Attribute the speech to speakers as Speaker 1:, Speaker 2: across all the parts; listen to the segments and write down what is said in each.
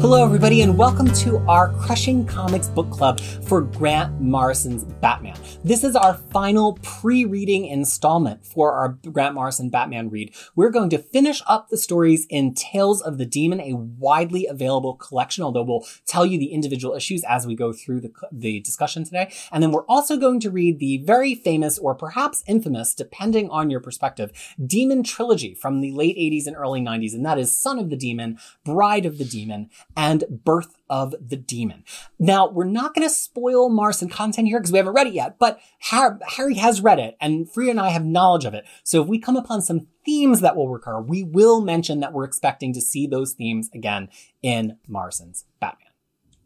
Speaker 1: Hello, everybody, and welcome to our Crushing Comics book club for Grant Morrison's Batman. This is our final pre reading installment for our Grant Morrison Batman read. We're going to finish up the stories in Tales of the Demon, a widely available collection, although we'll tell you the individual issues as we go through the, the discussion today. And then we're also going to read the very famous, or perhaps infamous, depending on your perspective, Demon Trilogy from the late 80s and early 90s, and that is Son of the Demon, Bride of the Demon, and Birth of the Demon. Now, we're not going to spoil Morrison content here because we haven't read it yet, but Harry has read it and Fariha and I have knowledge of it. So if we come upon some themes that will recur, we will mention that we're expecting to see those themes again in Morrison's Batman.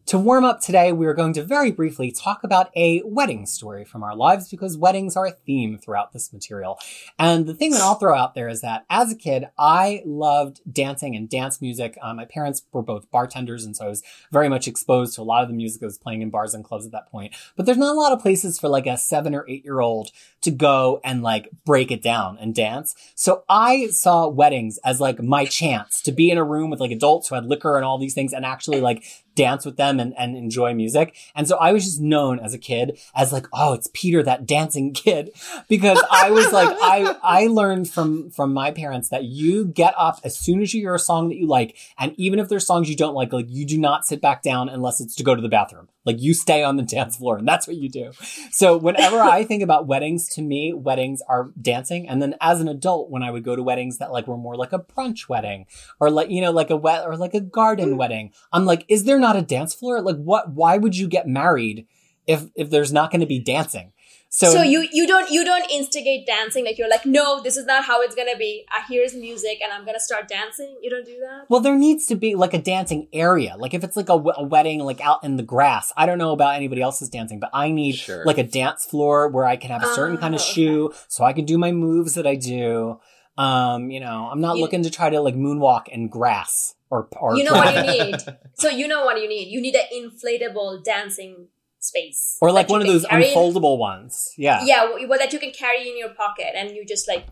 Speaker 1: To warm up today, we are going to very briefly talk about a wedding story from our lives because weddings are a theme throughout this material. And the thing that I'll throw out there is that as a kid, I loved dancing and dance music. Um, my parents were both bartenders, and so I was very much exposed to a lot of the music that was playing in bars and clubs at that point. But there's not a lot of places for like a seven or eight year old to go and like break it down and dance. So I saw weddings as like my chance to be in a room with like adults who had liquor and all these things and actually like dance with them and, and enjoy music. And so I was just known as a kid as like, oh, it's Peter, that dancing kid. Because I was like, I, I learned from, from my parents that you get up as soon as you hear a song that you like. And even if there's songs you don't like, like you do not sit back down unless it's to go to the bathroom. Like you stay on the dance floor and that's what you do. So whenever I think about weddings, to me, weddings are dancing. And then as an adult, when I would go to weddings that like were more like a brunch wedding or like, you know, like a wet or like a garden mm. wedding, I'm like, is there not a dance floor? Like what, why would you get married if, if there's not going to be dancing?
Speaker 2: So, so you you don't you don't instigate dancing like you're like no this is not how it's gonna be. Uh, here's music and I'm gonna start dancing. You don't do that.
Speaker 1: Well, there needs to be like a dancing area. Like if it's like a, a wedding like out in the grass. I don't know about anybody else's dancing, but I need sure. like a dance floor where I can have a certain kind of oh, shoe so I can do my moves that I do. Um, you know, I'm not you, looking to try to like moonwalk in grass or or.
Speaker 2: You know what you need. So you know what you need. You need an inflatable dancing space.
Speaker 1: Or like one of those unfoldable in, ones. Yeah.
Speaker 2: Yeah, well, that you can carry in your pocket and you just like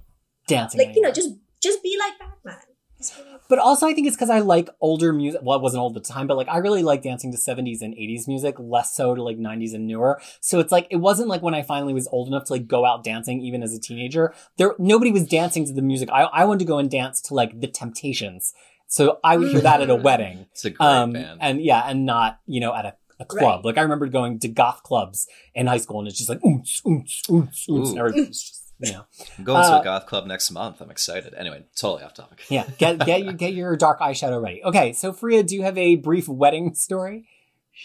Speaker 1: dancing.
Speaker 2: Like, you know, just just be like Batman.
Speaker 1: But also, I think it's because I like older music. Well, it wasn't old at the time, but like I really like dancing to 70s and 80s music, less so to like 90s and newer. So it's like, it wasn't like when I finally was old enough to like go out dancing, even as a teenager. There, nobody was dancing to the music. I, I wanted to go and dance to like the Temptations. So I would hear that at a wedding.
Speaker 3: It's a great um, band.
Speaker 1: And yeah, and not, you know, at a a club. Right. Like I remember going to goth clubs in high school, and it's just like oons, oons, oons, oons, and everything's just. You know.
Speaker 3: I'm going to a uh, goth club next month. I'm excited. Anyway, totally off topic.
Speaker 1: yeah, get get your get your dark eyeshadow ready. Okay, so Fariha, do you have a brief wedding story?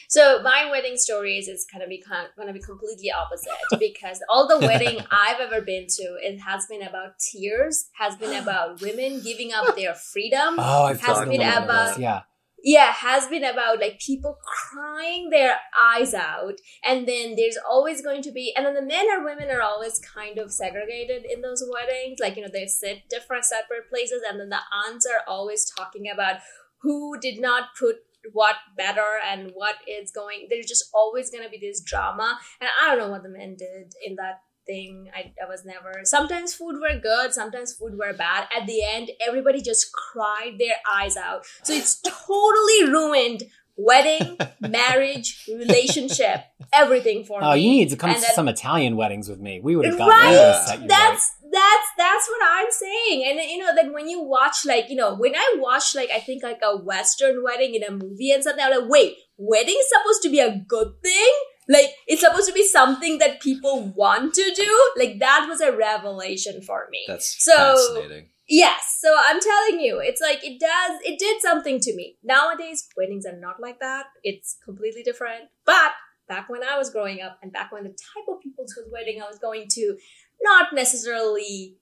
Speaker 2: So my wedding stories is gonna be gonna be completely opposite because all the wedding I've ever been to, it has been about tears, has been about women giving up their freedom.
Speaker 1: Oh, I've
Speaker 2: has been about
Speaker 1: yeah
Speaker 2: yeah has been about like people crying their eyes out and then there's always going to be and then the men or women are always kind of segregated in those weddings. Like you know they sit different separate places and then the aunts are always talking about who did not put what better and what is going there's just always going to be this drama. And i don't know what the men did in that thing. I, I was never. Sometimes food were good, sometimes food were bad. At the end, everybody just cried their eyes out. So it's totally ruined wedding, marriage, relationship, everything for
Speaker 1: oh,
Speaker 2: me.
Speaker 1: Oh, you need to come and to then, some Italian weddings with me. We would have
Speaker 2: gotten right? That's that's that's what I'm saying. And you know that when you watch like you know when I watch like I think like a Western wedding in a movie and something, I'm like, wait, wedding is supposed to be a good thing like it's supposed to be something that people want to do. Like that was a revelation for me.
Speaker 3: That's so fascinating.
Speaker 2: yes. So i'm telling you it's like it does it did something to me. Nowadays weddings are not like that. It's completely different. But back when i was growing up and back when the type of people's wedding i was going to not necessarily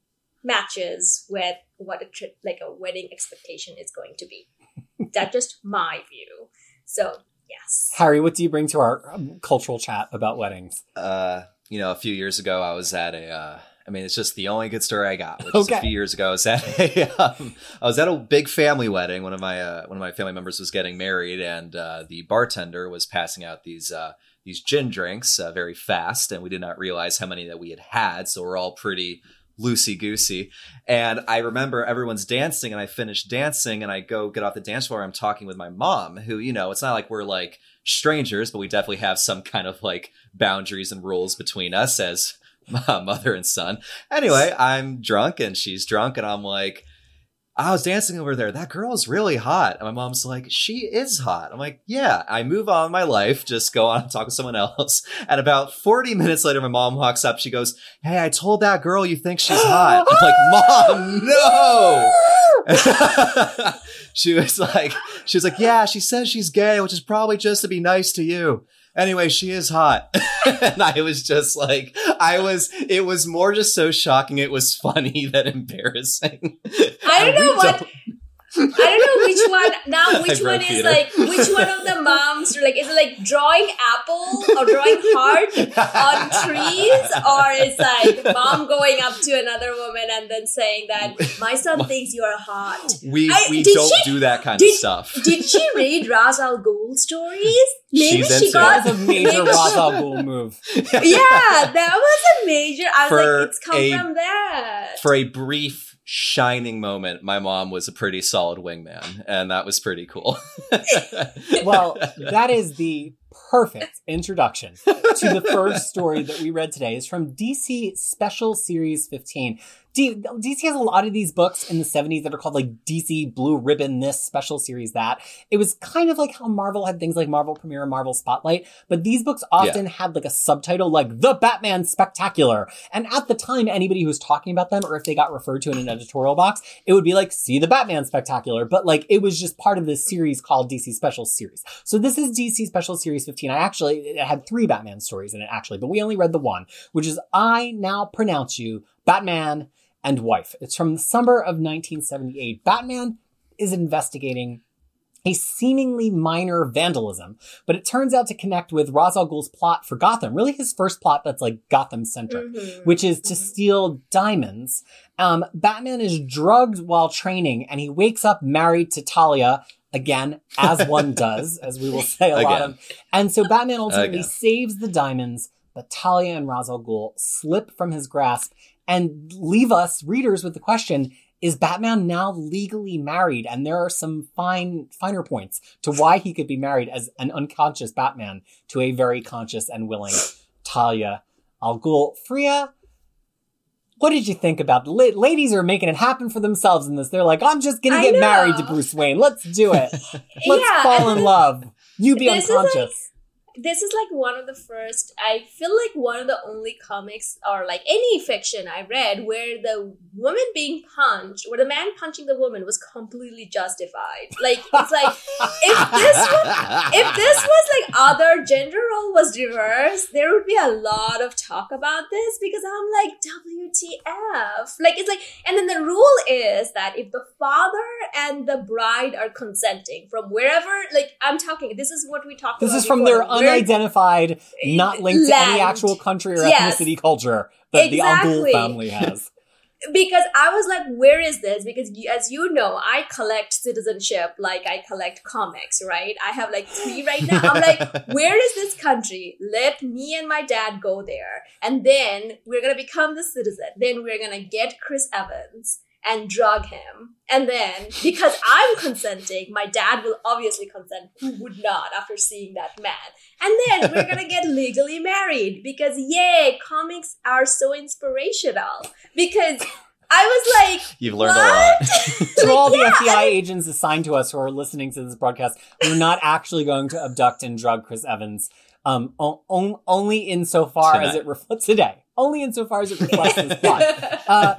Speaker 2: matches with what a trip like a wedding expectation is going to be. That's just my view. So Yes.
Speaker 1: Harry, what do you bring to our um, cultural chat about weddings?
Speaker 3: Uh, you know, a few years ago, I was at a. Uh, I mean, it's just the only good story I got. Which okay. a few years ago, I was at a, um, I was at a big family wedding. One of my uh, one of my family members was getting married, and uh, the bartender was passing out these uh, these gin drinks uh, very fast, and we did not realize how many that we had had. So we're all pretty loosey goosey. And I remember everyone's dancing and I finished dancing and I go get off the dance floor. I'm talking with my mom, who, you know, it's not like we're like strangers, but we definitely have some kind of like boundaries and rules between us as mother and son. Anyway, I'm drunk and she's drunk and I'm like, I was dancing over there. That girl is really hot. And my mom's like, she is hot. I'm like, yeah. I move on my life, just go on and talk to someone else. And about 40 minutes later, my mom walks up. She goes, Hey, I told that girl you think she's hot. I'm like, Mom, no. she was like, she was like, yeah, she says she's gay, which is probably just to be nice to you anyway, she is hot. and I was just like, I was, it was more just so shocking. It was funny than embarrassing.
Speaker 2: I don't know what. I don't know which one now. Which one is theater. like which one of the moms? Like, is it like drawing apple or drawing heart on trees, or is like mom going up to another woman and then saying that my son thinks you are hot?
Speaker 3: We I, we don't she, do that kind
Speaker 2: did,
Speaker 3: of stuff.
Speaker 2: Did she read Ra's al Ghul stories? Maybe
Speaker 1: She's she got a major Ra's al Ghul move.
Speaker 2: yeah, that was a major. I was for like, it's come a, from that.
Speaker 3: For a brief shining moment, my mom was a pretty solid wingman, and that was pretty cool.
Speaker 1: well, that is the perfect introduction to the first story that we read today. is from DC Special Series 15. D- DC has a lot of these books in the 70s that are called like DC Blue Ribbon this, Special Series that. It was kind of like how Marvel had things like Marvel Premiere and Marvel Spotlight, but these books often yeah. had like a subtitle like The Batman Spectacular. And at the time, anybody who was talking about them, or if they got referred to in an editorial box, it would be like, see the Batman Spectacular. But like, it was just part of this series called DC Special Series. So this is DC Special Series 15. I actually, it had three Batman stories in it actually, but we only read the one, which is I Now Pronounce You, Batman and wife. It's from the summer of 1978. Batman is investigating a seemingly minor vandalism, but it turns out to connect with Ra's al Ghul's plot for Gotham, really his first plot that's like Gotham centric, mm-hmm. which is to mm-hmm. steal diamonds. Um, Batman is drugged while training and he wakes up married to Talia, again, as one does, as we will say a lot of. And so Batman ultimately again. saves the diamonds, but Talia and Ra's al Ghul slip from his grasp and leave us readers with the question, is Batman now legally married? And there are some fine, finer points to why he could be married as an unconscious Batman to a very conscious and willing Talia Al Ghul. Fariha, what did you think about the la- ladies are making it happen for themselves in this? They're like, I'm just gonna get married to Bruce Wayne. Let's do it. Let's yeah, fall in love. You be unconscious
Speaker 2: this is like one of the first i feel like one of the only comics or like any fiction i read where the woman being punched or the man punching the woman was completely justified like it's like if this was if this was like other gender role was reversed there would be a lot of talk about this because i'm like wtf like it's like and then the rule is that if the father and the bride are consenting from wherever like i'm talking this is what we talked
Speaker 1: this
Speaker 2: about
Speaker 1: is from before. their unidentified, not linked land. to any actual country or yes. ethnicity culture that exactly. the Al family has.
Speaker 2: because I was like, where is this? Because as you know, I collect citizenship like I collect comics, right? I have like three right now. I'm like, where is this country? Let me and my dad go there. And then we're going to become the citizen. Then we're going to get Chris Evans and drug him. And then, because I'm consenting, my dad will obviously consent. Who would not after seeing that man? And then we're gonna get legally married because, yay, comics are so inspirational. Because I was like,
Speaker 3: You've learned what? a lot.
Speaker 1: to all the yeah, FBI agents assigned to us who are listening to this broadcast, we're not actually going to abduct and drug Chris Evans. Um, o- only insofar Tonight. as it reflects today only insofar as it reflects this plot. Uh,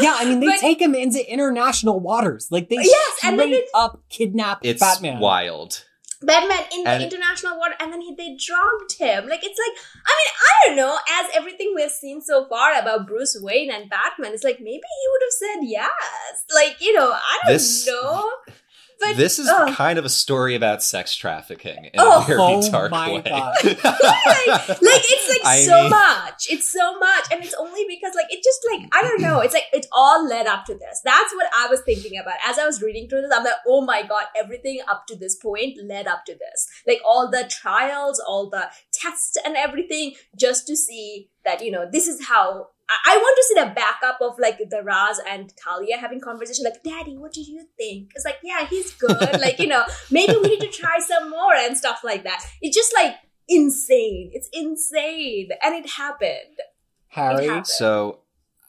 Speaker 1: yeah, I mean, they but, take him into international waters. Like they yes, straight and then it, up kidnap
Speaker 3: it's
Speaker 1: Batman.
Speaker 3: wild.
Speaker 2: Batman in and the international water, and then he, they drugged him. Like it's like I mean I don't know. As everything we've seen so far about Bruce Wayne and Batman, it's like maybe he would have said yes. Like you know I don't this, know.
Speaker 3: But, this is oh. kind of a story about sex trafficking in oh, a very oh dark way. like,
Speaker 2: like, it's like I so mean, much. It's so much, and it's only because like it just like I don't know. It's like it all led up to this. That's what I was thinking about as I was reading through this. I'm like, oh my god, everything up to this point led up to this. Like all the trials, all the tests, and everything, just to see that you know this is how I want to see the backup of like the Ra's and Talia having conversation like, Daddy, what do you think? It's like, yeah, he's good. like, you know, maybe we need to try some more and stuff like that. It's just like insane. It's insane. And it happened.
Speaker 1: Harry.
Speaker 2: It happened.
Speaker 3: So,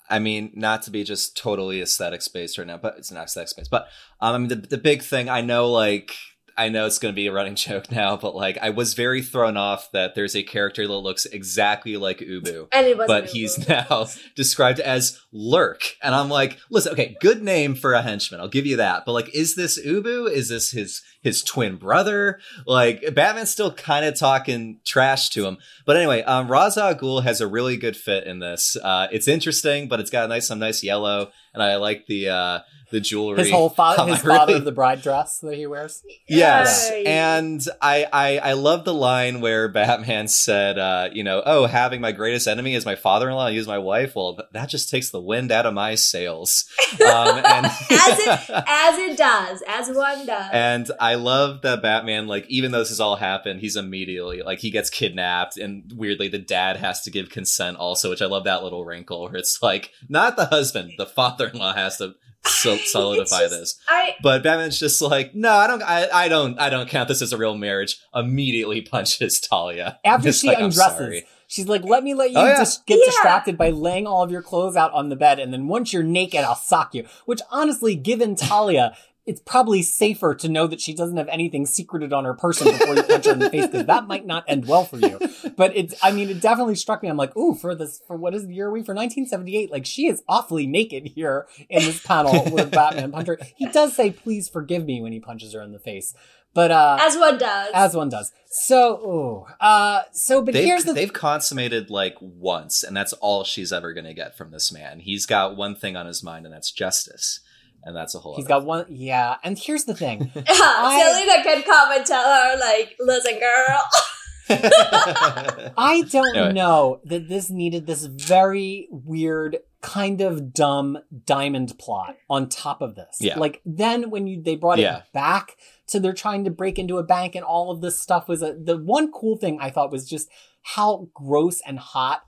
Speaker 3: I mean, not to be just totally aesthetic space right now, but it's not aesthetic space. But um, I mean, the the big thing I know, like I know it's going to be a running joke now, but like I was very thrown off that there's a character that looks exactly like Ubu,
Speaker 2: and it was
Speaker 3: but he's now described as Lurk, and I'm like, listen, okay, good name for a henchman, I'll give you that, but like, is this Ubu? Is this his his twin brother? Like, Batman's still kind of talking trash to him, but anyway, um, Ra's al Ghul has a really good fit in this. Uh, it's interesting, but it's got a nice some nice yellow, and I like the uh the jewelry.
Speaker 1: His whole father, his really... father of the bride dress that he wears.
Speaker 3: Yes, and I, I I love the line where Batman said, uh, you know, oh, having my greatest enemy as my father-in-law, use my wife. Well, that just takes the wind out of my sails.
Speaker 2: Um, and as it as it does, as one does.
Speaker 3: And I love that Batman, like, even though this has all happened, he's immediately like he gets kidnapped, and weirdly, the dad has to give consent also, which I love that little wrinkle where it's like not the husband, the father-in-law has to so solidify just, this.
Speaker 2: I,
Speaker 3: but Batman's just like, no, I don't, I, I don't, I don't count this as a real marriage. Immediately punches Talia
Speaker 1: after she like, undresses. She's like, let me let you oh, yeah. just get yeah. distracted by laying all of your clothes out on the bed, and then once you're naked, I'll sock you. Which honestly, given Talia, it's probably safer to know that she doesn't have anything secreted on her person before you punch her in the face because that might not end well for you. But it's, I mean, it definitely struck me. I'm like, ooh, for this, for what is the year we for 1978? Like she is awfully naked here in this panel with Batman puncher. He does say, please forgive me when he punches her in the face. But, uh,
Speaker 2: as one does,
Speaker 1: as one does. So, ooh, uh, so, but
Speaker 3: they've,
Speaker 1: here's the,
Speaker 3: they've consummated like once and that's all she's ever going to get from this man. He's got one thing on his mind and that's justice and that's a whole.
Speaker 1: He's got thing. one, yeah. And here's the thing:
Speaker 2: I, Selina can come and tell her, like, "Listen, girl."
Speaker 1: I don't anyway. know that this needed this very weird, kind of dumb diamond plot on top of this.
Speaker 3: Yeah.
Speaker 1: Like then when you they brought yeah. it back to they're trying to break into a bank and all of this stuff was a, the one cool thing I thought was just how gross and hot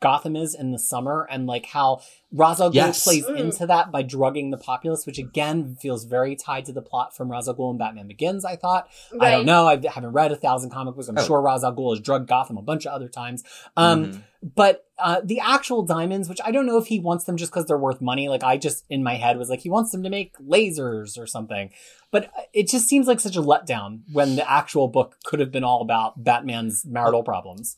Speaker 1: Gotham is in the summer and like how Ra's al Ghul yes. plays mm. into that by drugging the populace, which again feels very tied to the plot from Ra's al Ghul and Batman Begins, I thought. Right. I don't know. I haven't read a thousand comic books. I'm oh. sure Ra's al Ghul has drugged Gotham a bunch of other times. Um, mm-hmm. But uh, the actual diamonds, which I don't know if he wants them just because they're worth money. Like I just in my head was like he wants them to make lasers or something. But it just seems like such a letdown when the actual book could have been all about Batman's marital problems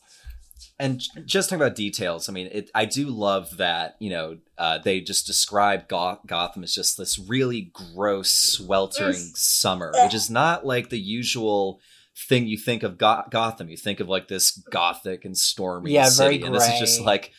Speaker 3: and just talking about details, I mean, it, I do love that you know uh, they just describe Goth- Gotham as just this really gross, sweltering summer, which is not like the usual thing you think of Go- Gotham. You think of like this gothic and stormy
Speaker 1: yeah,
Speaker 3: city,
Speaker 1: very
Speaker 3: and this is just like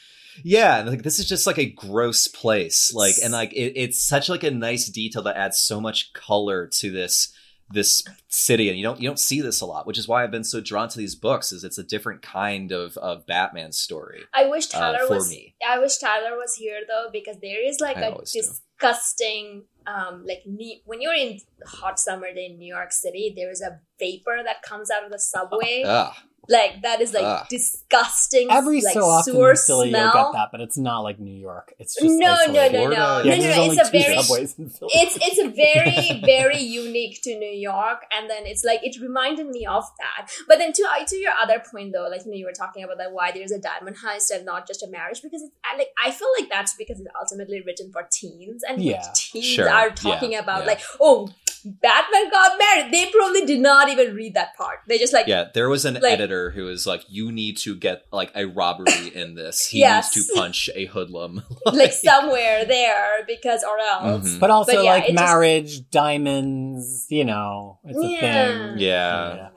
Speaker 3: yeah, like this is just like a gross place, like and like it, it's such like a nice detail that adds so much color to this this city and you don't you don't see this a lot which is why i've been so drawn to these books is it's a different kind of of batman story
Speaker 2: i wish uh, tyler uh, was me. i wish tyler was here though because there is like I a disgusting do. um like when you're in hot summer day in new york city there is a vapor that comes out of the subway
Speaker 3: uh,
Speaker 2: like that is like Ugh. disgusting.
Speaker 1: Every
Speaker 2: like,
Speaker 1: so often in Philly you'll get that, but it's not like New York. It's just
Speaker 2: no,
Speaker 1: isolated.
Speaker 2: no, no, no,
Speaker 1: yeah,
Speaker 2: no, no, no. It's a very it's it's a very very unique to New York, and then it's like it reminded me of that. But then to to your other point though, like you, know, you were talking about that why there's a diamond heist and not just a marriage because it's like I feel like that's because it's ultimately written for teens and
Speaker 1: yeah,
Speaker 2: teens
Speaker 3: sure.
Speaker 2: are talking
Speaker 3: yeah,
Speaker 2: about
Speaker 3: yeah.
Speaker 2: like oh Batman got married. They probably did not even read that part. They just like
Speaker 3: yeah. There was an like, editor who was like, "You need to get like a robbery in this. He
Speaker 2: yes.
Speaker 3: needs to punch a hoodlum
Speaker 2: like, like, somewhere there because or else."
Speaker 1: Mm-hmm. But also but yeah, like marriage, just... diamonds. You know, it's a
Speaker 2: yeah.
Speaker 1: thing.
Speaker 3: Yeah.
Speaker 1: yeah.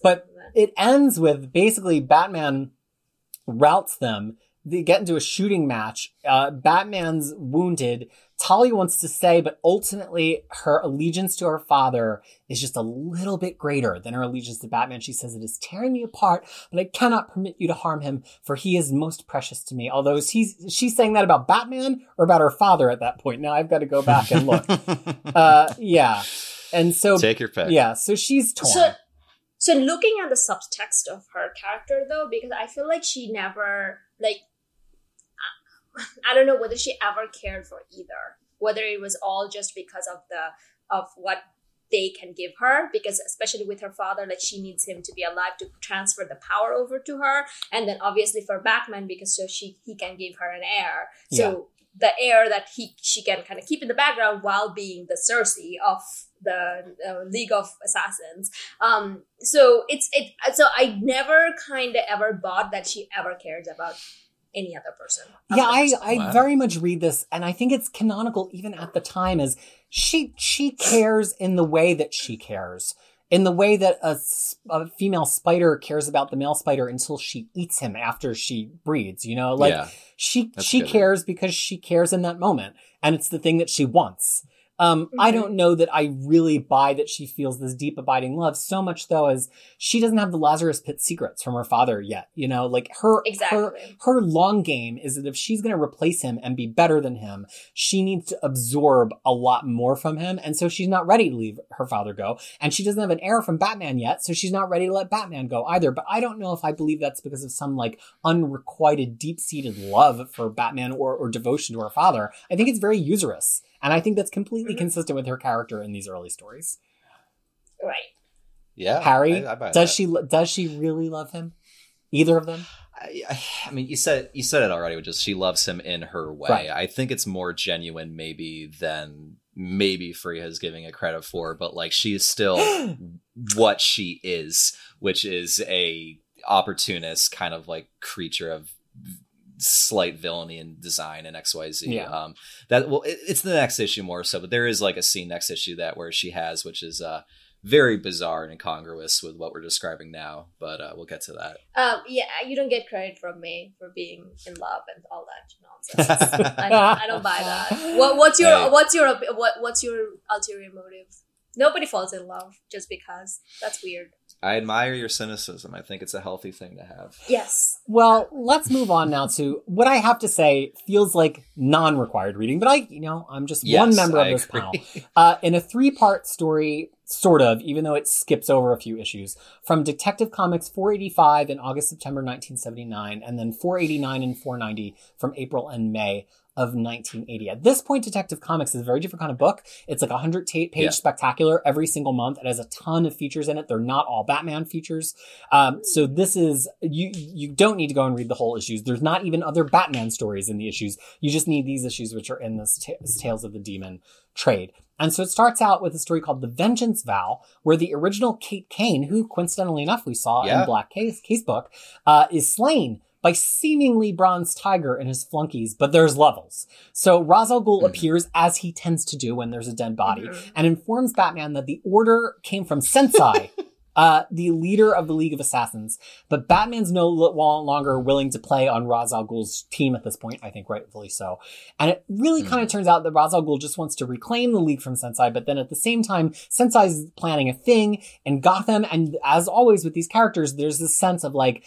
Speaker 1: But it ends with basically Batman routs them. They get into a shooting match. Uh, Batman's wounded. Talia wants to say, but ultimately her allegiance to her father is just a little bit greater than her allegiance to Batman. She says, it is tearing me apart, but I cannot permit you to harm him, for he is most precious to me. Although he's, she's saying that about Batman or about her father at that point. Now I've got to go back and look. uh, yeah. And so,
Speaker 3: take your pick.
Speaker 1: Yeah. So she's torn.
Speaker 2: So, so looking at the subtext of her character though, because I feel like she never, like, I don't know whether she ever cared for either. Whether it was all just because of the of what they can give her because especially with her father like she needs him to be alive to transfer the power over to her and then obviously for batman because so she he can give her an heir so the heir that he she can kind of keep in the background while being the Cersei of the uh, League of Assassins. Um, so it's it. So I never kind of ever bought that she ever cares about any other person.
Speaker 1: Yeah, I I wow. very much read this, and I think it's canonical even at the time. Is she she cares in the way that she cares in the way that a, a, female spider cares about the male spider until she eats him after she breeds you know like yeah, she she good. cares because she cares in that moment and it's the thing that she wants um, mm-hmm. I don't know that I really buy that she feels this deep abiding love so much though as she doesn't have the Lazarus pit secrets from her father yet. You know, like her, exactly. her, her long game is that if she's going to replace him and be better than him, she needs to absorb a lot more from him. And so she's not ready to leave her father go. And she doesn't have an heir from Batman yet. So she's not ready to let Batman go either. But I don't know if I believe that's because of some like unrequited, deep seated love for Batman or, or devotion to her father. I think it's very usurious. And I think that's completely mm-hmm. consistent with her character in these early stories.
Speaker 2: Right.
Speaker 3: Yeah.
Speaker 1: Harry, I, I does that. she does she really love him? Either of them?
Speaker 3: I, I, mean, you said you said it already, which is she loves him in her way. Right. I think it's more genuine, maybe than maybe Fariha is giving it credit for, but like she is still what she is, which is a opportunist kind of like creature of slight villainy in design and XYZ. Yeah. Um, that well, it, it's the next issue more so, but there is like a scene next issue that where she has, which is uh very bizarre and incongruous with what we're describing now. But uh, we'll get to that.
Speaker 2: Um, yeah, you don't get credit from me for being in love and all that nonsense. I, don't, I, don't, buy that. What, what's your hey. what's your what, what's your ulterior motive? Nobody falls in love just because. That's weird.
Speaker 3: I admire your cynicism. I think it's a healthy thing to have.
Speaker 2: Yes.
Speaker 1: Well, let's move on now to what I have to say feels like non-required reading, but I, you know, I'm just yes, one member I of this agree. panel. Uh, in a three-part story, sort of, even though it skips over a few issues, from Detective Comics 485 in August, September 1979, and then 489 and 490 from April and May of 1980. At this point, Detective Comics is a very different kind of book. It's like a 100 page yeah. spectacular every single month. It has a ton of features in it. They're not all Batman features. Um, so this is, you, you don't need to go and read the whole issues. There's not even other Batman stories in the issues. You just need these issues, which are in this, t- Tales of the Demon trade. And so it starts out with a story called The Vengeance Vow, where the original Kate Kane, who coincidentally enough we saw yeah. in Black Case, Case Book, uh, is slain by seemingly Bronze Tiger and his flunkies, but there's levels. So Ra's al Ghul mm-hmm. appears as he tends to do when there's a dead body mm-hmm. and informs Batman that the order came from Sensei. uh, the leader of the League of Assassins. But Batman's no longer willing to play on Ra's al Ghul's team at this point, I think rightfully so. And it really mm-hmm. kind of turns out that Ra's al Ghul just wants to reclaim the League from Sensei, but then at the same time, Sensei's planning a thing in Gotham. And as always with these characters, there's this sense of like,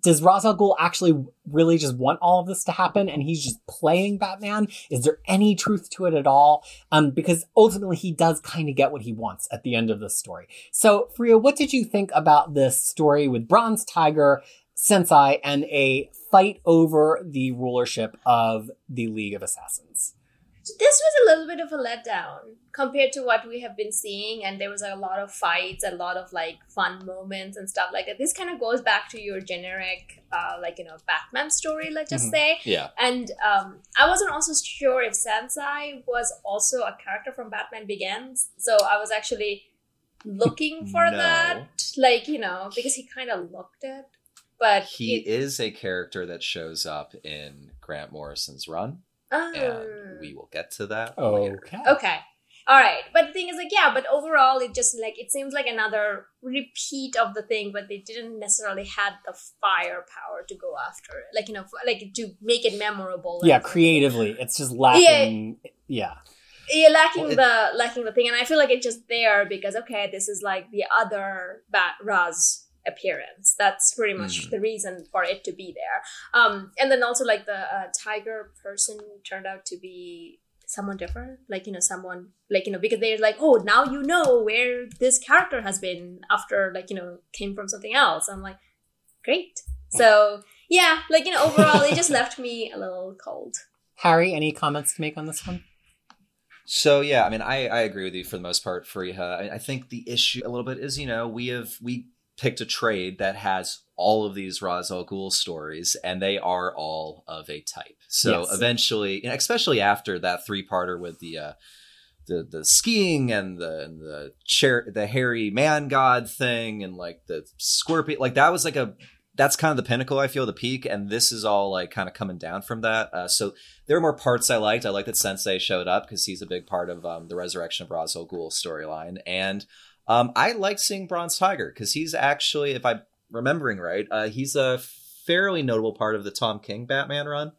Speaker 1: does Ra's al Ghul actually really just want all of this to happen and he's just playing Batman? Is there any truth to it at all? Um, because ultimately he does kind of get what he wants at the end of the story. So, Fariha, what did you think about this story with Bronze Tiger, Sensei, and a fight over the rulership of the League of Assassins?
Speaker 2: This was a little bit of a letdown compared to what we have been seeing and there was a lot of fights a lot of like fun moments and stuff like that this kind of goes back to your generic uh, like you know batman story let's just mm-hmm. say
Speaker 3: yeah
Speaker 2: and um, i wasn't also sure if Sensei was also a character from batman begins so i was actually looking for no. that like you know because he kind of looked it but
Speaker 3: he is a character that shows up in grant morrison's run
Speaker 2: Oh.
Speaker 3: And we oh. will get to that
Speaker 1: okay.
Speaker 3: later.
Speaker 2: Okay. All right. But the thing is, like, yeah, but overall, it just like, it seems like another repeat of the thing, but they didn't necessarily had the firepower to go after it. Like, you know, like to make it memorable.
Speaker 1: Yeah, creatively. It's just lacking. Yeah. yeah.
Speaker 2: Yeah, lacking well, it, the lacking the thing, and I feel like it's just there because okay, this is like the other Bat Ra's appearance. That's pretty much mm-hmm. the reason for it to be there. Um, and then also like the uh, tiger person turned out to be someone different, like you know someone like you know because they're like oh now you know where this character has been after like you know came from something else. I'm like great. So yeah, like you know overall it just left me a little cold.
Speaker 1: Harry, any comments to make on this one?
Speaker 3: So yeah, I mean, I, I agree with you for the most part, Fariha. I, I think the issue a little bit is, you know, we have we picked a trade that has all of these Ra's al Ghul stories, and they are all of a type. So yes. eventually, especially after that three parter with the uh, the the skiing and the and the chair the hairy man god thing and like the scorpion, like that was like a that's kind of the pinnacle I feel the peak, and this is all like kind of coming down from that. Uh, so there are more parts I liked. I like that Sensei showed up because he's a big part of um, the resurrection of Ra's al Ghul storyline, and um, I like seeing Bronze Tiger because he's actually, if I'm remembering right, uh, he's a fairly notable part of the Tom King Batman run.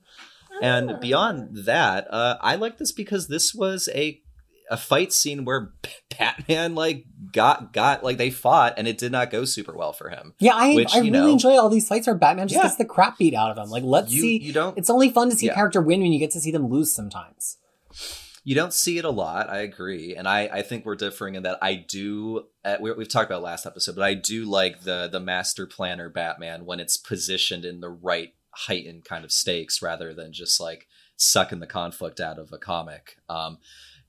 Speaker 3: And ah. beyond that, uh, I like this because this was a a fight scene where Batman like got got like they fought and it did not go super well for him.
Speaker 1: Yeah, I which, I really know, enjoy all these fights where Batman just yeah. gets the crap beat out of him. Like let's
Speaker 3: you,
Speaker 1: see.
Speaker 3: You don't.
Speaker 1: It's only fun to see yeah. a character win when you get to see them lose sometimes.
Speaker 3: You don't see it a lot. I agree, and I I think we're differing in that I do. Uh, we, we've talked about last episode, but I do like the the master planner Batman when it's positioned in the right heightened kind of stakes rather than just like sucking the conflict out of a comic. Um,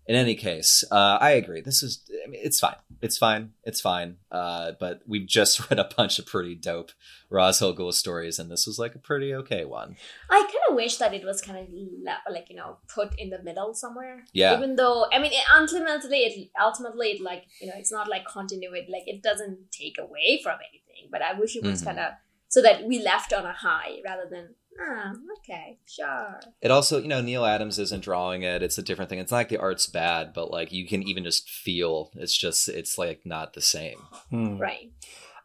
Speaker 3: in any case, uh, I agree. This is, I mean, it's fine. It's fine. It's fine. Uh, but we've just read a bunch of pretty dope al Ghul stories, and this was like a pretty okay one.
Speaker 2: I kind of wish that it was kind of like you know put in the middle somewhere.
Speaker 3: Yeah.
Speaker 2: Even though I mean, it, ultimately, it ultimately it like you know it's not like continuity. Like it doesn't take away from anything. But I wish it was mm-hmm. kind of so that we left on a high rather than Oh, okay, sure.
Speaker 3: It also, you know, Neal Adams isn't drawing it. It's a different thing. It's not like the art's bad, but like you can even just feel it's just it's like not the same.
Speaker 2: Hmm. Right.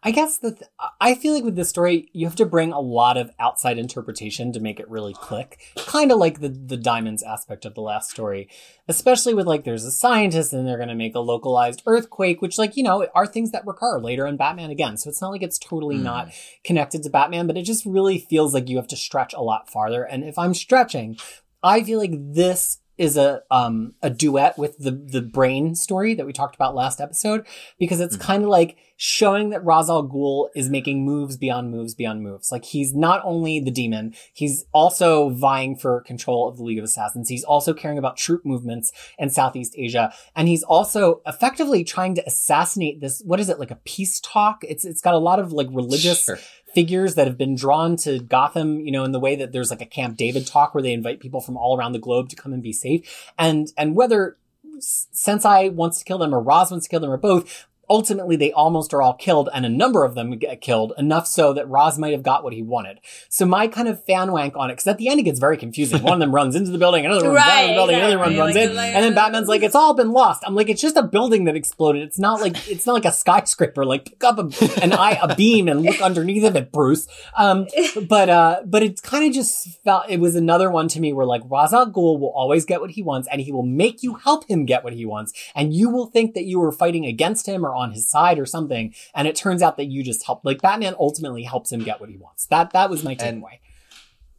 Speaker 1: I guess that I feel like with this story, you have to bring a lot of outside interpretation to make it really click. Kind of like the the diamonds aspect of the last story, especially with like there's a scientist and they're going to make a localized earthquake, which like you know are things that recur later in Batman again. So it's not like it's totally mm. not connected to Batman, but it just really feels like you have to stretch a lot farther. And if I'm stretching, I feel like this is a um a duet with the the brain story that we talked about last episode because it's mm-hmm. kind of like showing that Ra's al Ghul is making moves beyond moves beyond moves. Like he's not only the demon, he's also vying for control of the League of Assassins. He's also caring about troop movements in Southeast Asia, and he's also effectively trying to assassinate this. What is it like a peace talk? It's it's got a lot of like religious. Sure figures that have been drawn to Gotham, you know, in the way that there's like a Camp David talk where they invite people from all around the globe to come and be safe. And, and whether Sensei wants to kill them or Ra's wants to kill them or both, ultimately they almost are all killed and a number of them get killed enough so that Ra's might have got what he wanted. So my kind of fan wank on it, because at the end it gets very confusing. One of them runs into the building, another one runs right, out of the building, exactly. another one runs like, in, like, and then Batman's like, it's all been lost. I'm like, it's just a building that exploded. It's not like, it's not like a skyscraper. Like pick up a, an eye, a beam and look underneath of it, Bruce. Um, but, uh, but it kind of just felt, it was another one to me where like Ra's al Ghul will always get what he wants and he will make you help him get what he wants. And you will think that you were fighting against him or on his side or something. And it turns out that you just help. Like Batman ultimately helps him get what he wants. That that was my takeaway.
Speaker 3: And,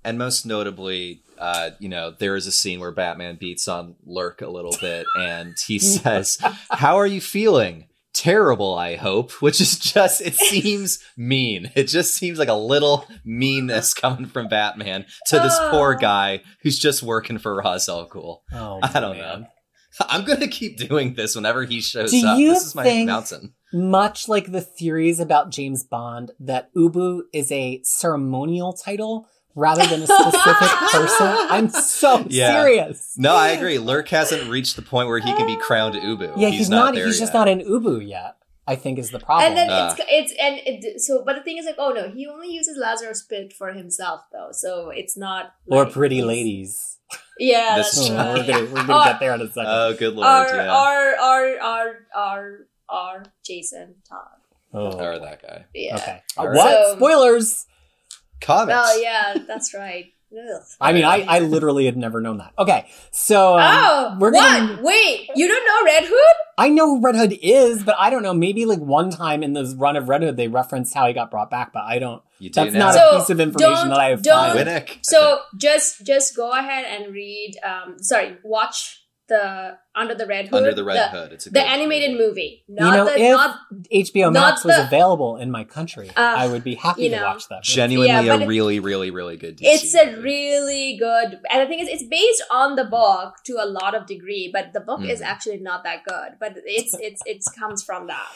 Speaker 3: and most notably, uh, you know, there is a scene where Batman beats on Lurk a little bit, and he says, "How are you feeling?" terrible, I hope, which is just, it seems mean. It just seems like a little meanness coming from Batman to this oh. poor guy who's just working for Ra's al Ghul. Oh, I don't man. know. I'm going to keep doing this whenever he shows
Speaker 1: Do
Speaker 3: up.
Speaker 1: You
Speaker 3: this is my
Speaker 1: think,
Speaker 3: mountain
Speaker 1: much like the theories about James Bond, that Ubu is a ceremonial title rather than a specific person. I'm so yeah. serious.
Speaker 3: No, I agree. Lurk hasn't reached the point where he can be crowned Ubu.
Speaker 1: Yeah, he's, he's not. not he's just not an Ubu yet. I think is the problem.
Speaker 2: And then uh. it's it's and it, so, but the thing is like, oh no, he only uses Lazarus Pit for himself though, so it's not.
Speaker 1: Like, or pretty ladies.
Speaker 2: Yeah, that's,
Speaker 1: that's true. We're gonna, we're gonna get there in a second.
Speaker 3: Oh, good lord!
Speaker 2: Our
Speaker 3: yeah.
Speaker 2: our our our our are Jason Todd.
Speaker 3: Oh, or that guy.
Speaker 2: Yeah. Okay.
Speaker 1: Right. What? So, Spoilers.
Speaker 3: Comics.
Speaker 2: Oh yeah, that's right. Ugh.
Speaker 1: I mean, I, I literally had never known that. Okay, so um,
Speaker 2: oh, we're gonna, what? Wait, you don't know Red Hood?
Speaker 1: I know who Red Hood is, but I don't know. Maybe like one time in this run of Red Hood, they referenced how he got brought back, but I don't. You that's not so a piece of information that I have.
Speaker 2: Don't, so just just go ahead and read. Um, sorry, watch the Under the Red Hood.
Speaker 3: Under the Red
Speaker 2: the,
Speaker 3: Hood. It's
Speaker 2: the animated movie. movie.
Speaker 1: Not you know,
Speaker 2: the,
Speaker 1: if
Speaker 2: not,
Speaker 1: HBO Max was the, available in my country, uh, I would be happy
Speaker 2: you know,
Speaker 1: to watch that. Movie.
Speaker 3: Genuinely yeah, a really, really, really good. DC
Speaker 2: it's movie. a really good, and the thing is, it's based on the book to a lot of degree, but the book mm. is actually not that good. But it's it's it comes from that.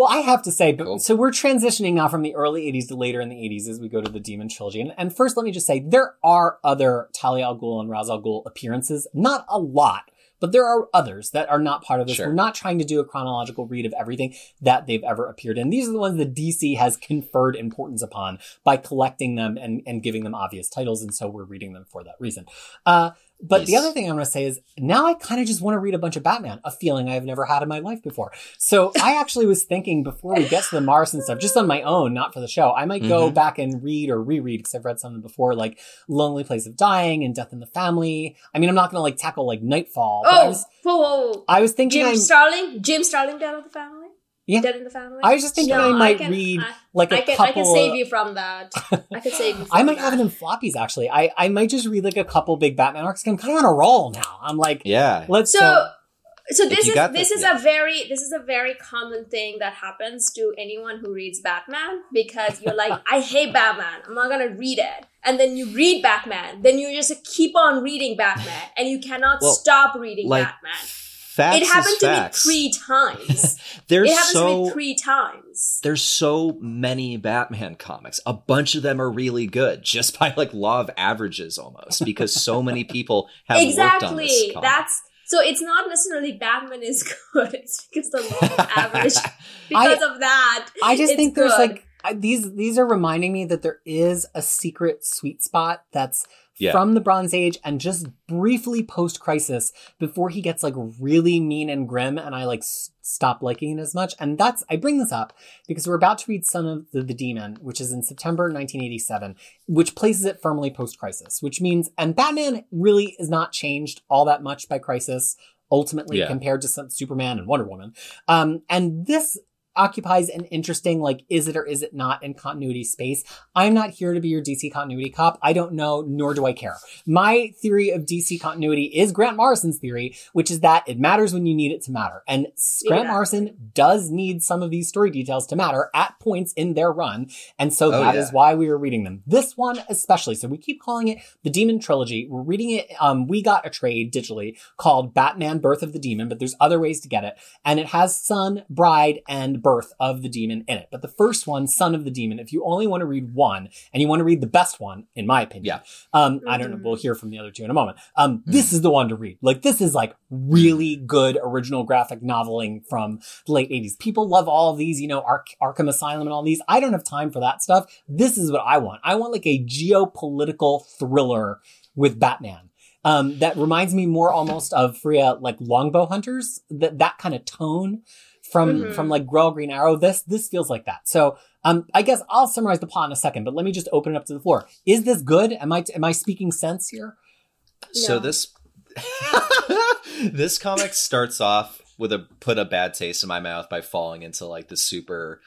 Speaker 1: Well, I have to say, but so we're transitioning now from the early 80s to later in the 80s as we go to the Demon Trilogy. And, and first, let me just say, there are other Talia al Ghul and Ra's al Ghul appearances. Not a lot, but there are others that are not part of this. Sure. We're not trying to do a chronological read of everything that they've ever appeared in. These are the ones that DC has conferred importance upon by collecting them and, and giving them obvious titles. And so we're reading them for that reason. Uh, but yes. the other thing I'm going to say is now I kind of just want to read a bunch of Batman, a feeling I've never had in my life before. So I actually was thinking before we get to the Morrison stuff, just on my own, not for the show, I might go mm-hmm. back and read or reread because I've read something before, like Lonely Place of Dying and Death in the Family. I mean, I'm not going to like tackle like Knightfall.
Speaker 2: Oh, I was, whoa, whoa, whoa.
Speaker 1: I was thinking
Speaker 2: Jim
Speaker 1: I'm,
Speaker 2: Starlin, Jim Starlin, Death of the Family.
Speaker 1: Yeah.
Speaker 2: Dead in the Family.
Speaker 1: I was just thinking no, I might I can, read I, like a
Speaker 2: I can,
Speaker 1: couple.
Speaker 2: I can save you from that. I could save you.
Speaker 1: I might
Speaker 2: that.
Speaker 1: have it in floppies. Actually, I I might just read like a couple big Batman arcs. I'm kind of on a roll now. I'm like,
Speaker 3: yeah.
Speaker 1: Let's
Speaker 2: so.
Speaker 1: Uh,
Speaker 2: so this is this is yeah. a very this is a very common thing that happens to anyone who reads Batman because you're like I hate Batman I'm not gonna read it and then you read Batman then you just keep on reading Batman and you cannot well, stop reading like, Batman
Speaker 3: Facts
Speaker 2: it happened to
Speaker 3: facts.
Speaker 2: me three times.
Speaker 3: there's
Speaker 2: it happened
Speaker 3: so,
Speaker 2: to me three times.
Speaker 3: There's so many Batman comics. A bunch of them are really good, just by like law of averages almost, because so many people have
Speaker 2: exactly.
Speaker 3: worked on this.
Speaker 2: Comic. That's so it's not necessarily Batman is good. It's because the law of average. Because I, of that,
Speaker 1: I just think
Speaker 2: good.
Speaker 1: there's like I, these. These are reminding me that there is a secret sweet spot that's yeah. from the Bronze Age and just briefly post Crisis before he gets like really mean and grim and I like s- stop liking it as much. And that's, I bring this up because we're about to read Son of the, the Demon, which is in September 1987, which places it firmly post Crisis, which means, and Batman really is not changed all that much by Crisis ultimately yeah. compared to Superman and Wonder Woman. Um, and this occupies an interesting, like, is it or is it not in continuity space. I'm not here to be your DC continuity cop. I don't know, nor do I care. My theory of DC continuity is Grant Morrison's theory, which is that it matters when you need it to matter. And Grant yeah. Morrison does need some of these story details to matter at points in their run. And so oh, that yeah. is why we were reading them. This one especially. So we keep calling it the Demon Trilogy. We're reading it. Um, we got a trade digitally called Batman Birth of the Demon, but there's other ways to get it. And it has Son, Bride, and birth of the demon in it. But the first one, son of the demon, if you only want to read one and you want to read the best one, in my opinion,
Speaker 3: yeah.
Speaker 1: um, mm-hmm. I don't know. We'll hear from the other two in a moment. Um, mm-hmm. this is the one to read. Like this is like really good original graphic noveling from the late eighties. People love all these, you know, Ar- Arkham Asylum and all these. I don't have time for that stuff. This is what I want. I want like a geopolitical thriller with Batman um, that reminds me more almost of Fariha, like Longbow Hunters, that, that kind of tone from mm-hmm. from like Grell Green Arrow. This this feels like that. So um, I guess I'll summarize the plot in a second, but let me just open it up to the floor. Is this good? Am I am I speaking sense here?
Speaker 3: So this this comic starts off with a put a bad taste in my mouth by falling into like the super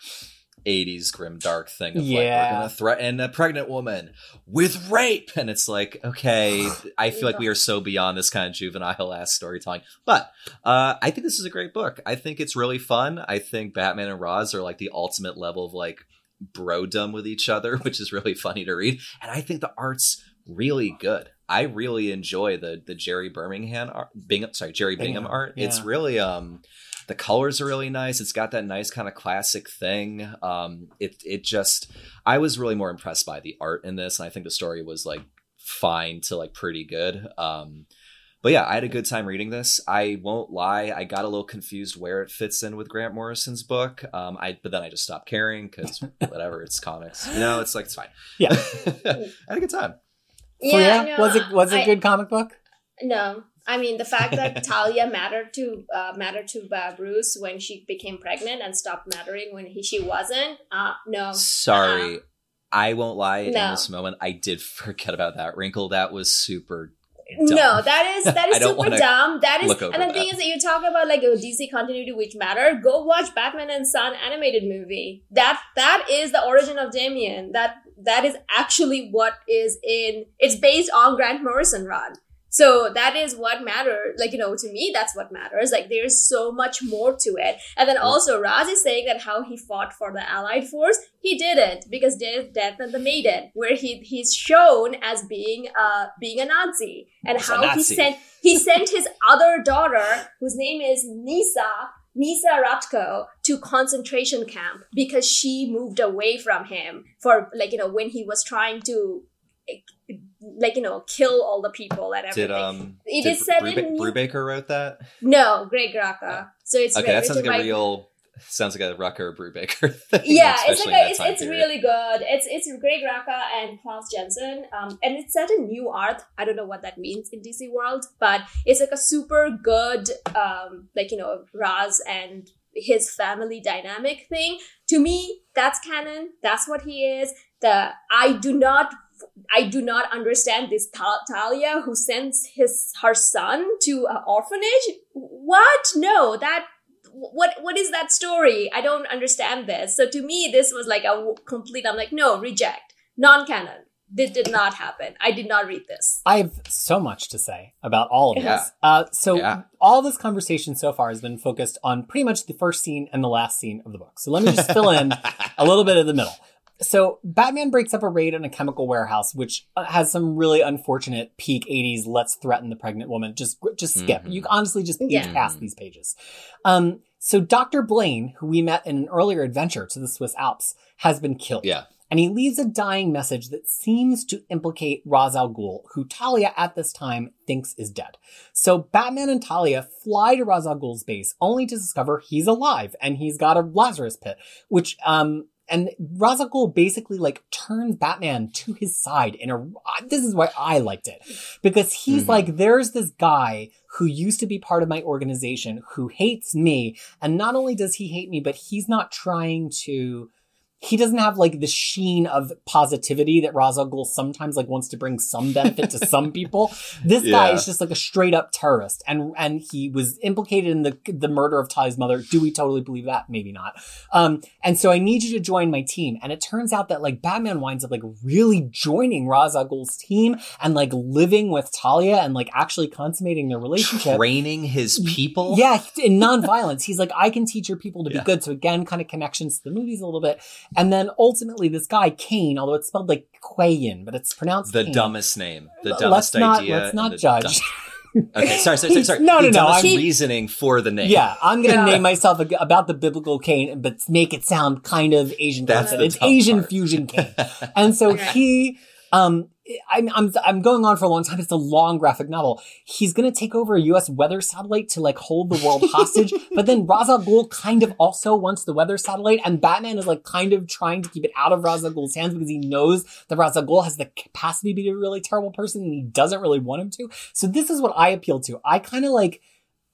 Speaker 3: 80s grim dark thing of yeah. like we're gonna threaten a pregnant woman with rape. And it's like okay i feel like we are so beyond this kind of juvenile ass storytelling. But uh, i think this is a great book. I think it's really fun. I think batman and Ra's are like the ultimate level of like brodom with each other which is really funny to read. And i think the art's really good. I really enjoy the the jerry birmingham art bingham sorry jerry bingham, bingham art. Yeah. it's really um the colors are really nice. It's got that nice kind of classic thing. Um, it it just I was really more impressed by the art in this, and I think the story was like fine to like pretty good. Um, but yeah, I had a good time reading this. I won't lie, I got a little confused where it fits in with Grant Morrison's book. Um, I but then I just stopped caring because whatever, it's comics. You know, it's like it's fine.
Speaker 1: Yeah,
Speaker 3: I had a good time.
Speaker 2: Yeah, no,
Speaker 1: was it was it a good comic book?
Speaker 2: No, I mean, the fact that Talia mattered to uh, mattered to uh, Bruce when she became pregnant and stopped mattering when he she wasn't. Uh, no.
Speaker 3: Sorry, uh I won't lie. No. In this moment, I did forget about that wrinkle. That was super. Dumb.
Speaker 2: No, that is that is super dumb. That is, and the that. thing is that you talk about like a DC continuity which matter. Go watch Batman and Son animated movie. That that is the origin of Damian. That that is actually what is in. It's based on Grant Morrison run. So that is what matters. Like, you know, to me, that's what matters. Like, there's so much more to it. And then also, Ra's is saying that how he fought for the Allied force, he didn't because Death, Death and the Maiden, where he he's shown as being uh being a Nazi, and
Speaker 3: a
Speaker 2: how
Speaker 3: Nazi.
Speaker 2: he sent he sent his other daughter, whose name is Nyssa, Nyssa Raatko, to concentration camp because she moved away from him for like you know when he was trying to like you know kill all the people and everything.
Speaker 3: Did um
Speaker 2: It
Speaker 3: did
Speaker 2: is said
Speaker 3: Bruba-
Speaker 2: in-
Speaker 3: Brubaker wrote that?
Speaker 2: no, Greg Rucka. So it's
Speaker 3: Okay, that sounds like a real sounds like a Rucka Brubaker thing.
Speaker 2: yeah, it's like a, it's, it's
Speaker 3: period.
Speaker 2: really good. It's it's Greg Rucka and Klaus Janson, um, and it's set in New Earth. I don't know what that means in DC world, but it's like a super good, um, like you know, Ra's and his family dynamic thing. To me, that's canon. That's what he is. The I do not. I do not understand this Ta- Talia who sends his her son to an orphanage. What? No, that what what is that story? I don't understand this. So to me, this was like a complete. I'm like, no, reject, non-canon. This did not happen. I did not read this.
Speaker 1: I have so much to say about all of
Speaker 3: Yeah.
Speaker 1: this. Uh, so
Speaker 3: Yeah.
Speaker 1: all this conversation so far has been focused on pretty much the first scene and the last scene of the book. So let me just fill in a little bit of the middle. So Batman breaks up a raid on a chemical warehouse, which uh, has some really unfortunate peak '80s "let's threaten the pregnant woman." Just, just skip.
Speaker 3: Mhm.
Speaker 1: You honestly just page
Speaker 2: Yeah.
Speaker 1: past these pages. Um, so Dr. Blaine, who we met in an earlier adventure to the Swiss Alps, has been killed
Speaker 3: Yeah.
Speaker 1: and he leaves a dying message that seems to implicate Ra's al Ghul, who Talia at this time thinks is dead. So Batman and Talia fly to Ra's al Ghul's base only to discover he's alive and he's got a Lazarus pit, which, um, and Ghul basically like turns Batman to his side in a, this is why I liked it. Because he's
Speaker 3: Mhm.
Speaker 1: like, there's this guy who used to be part of my organization who hates me. And not only does he hate me, but he's not trying to, he doesn't have like the sheen of positivity that Ra's al Ghul sometimes like wants to bring some benefit to some people. This guy is just like a straight up terrorist, and and he was implicated in the the murder of Tali's mother. Do we totally believe that? Maybe not. Um, and so I need you to join my team. And it turns out that like Batman winds up like really joining Ra's al Ghul's team and like living with Talia and like actually consummating their relationship.
Speaker 3: Training his people.
Speaker 1: Yeah, in nonviolence. He's like, I can teach your people to be good. So again, kind of connections to the movies a little bit. And then ultimately this guy, Kane, although it's spelled like Qayin, but it's pronounced
Speaker 3: The
Speaker 1: Kane.
Speaker 3: dumbest name. The
Speaker 1: Let's
Speaker 3: dumbest
Speaker 1: not-
Speaker 3: idea.
Speaker 1: let's not judge.
Speaker 3: dumb- okay, sorry, sorry, sorry, sorry.
Speaker 1: No, no,
Speaker 3: the
Speaker 1: no,
Speaker 3: dumbest
Speaker 2: I'm-
Speaker 3: reasoning for the name.
Speaker 1: Yeah, I'm gonna
Speaker 2: Yeah.
Speaker 1: name myself a, about the biblical Kane, but make it sound kind of Asian.
Speaker 3: That's
Speaker 1: concept.
Speaker 3: the
Speaker 1: It's
Speaker 3: tough
Speaker 1: Asian
Speaker 3: part.
Speaker 1: fusion Kane, and so
Speaker 2: Okay.
Speaker 1: he, um, I'm, I'm, I'm going on for a long time. It's a long graphic novel. He's gonna take over a U.S. weather satellite to like hold the world hostage, but then Ra's al Ghul kind of also wants the weather satellite, and Batman is like kind of trying to keep it out of Ra's al Ghul's hands because he knows that Ra's al Ghul has the capacity to be a really terrible person, and he doesn't really want him to. So this is what I appeal to. I kind of like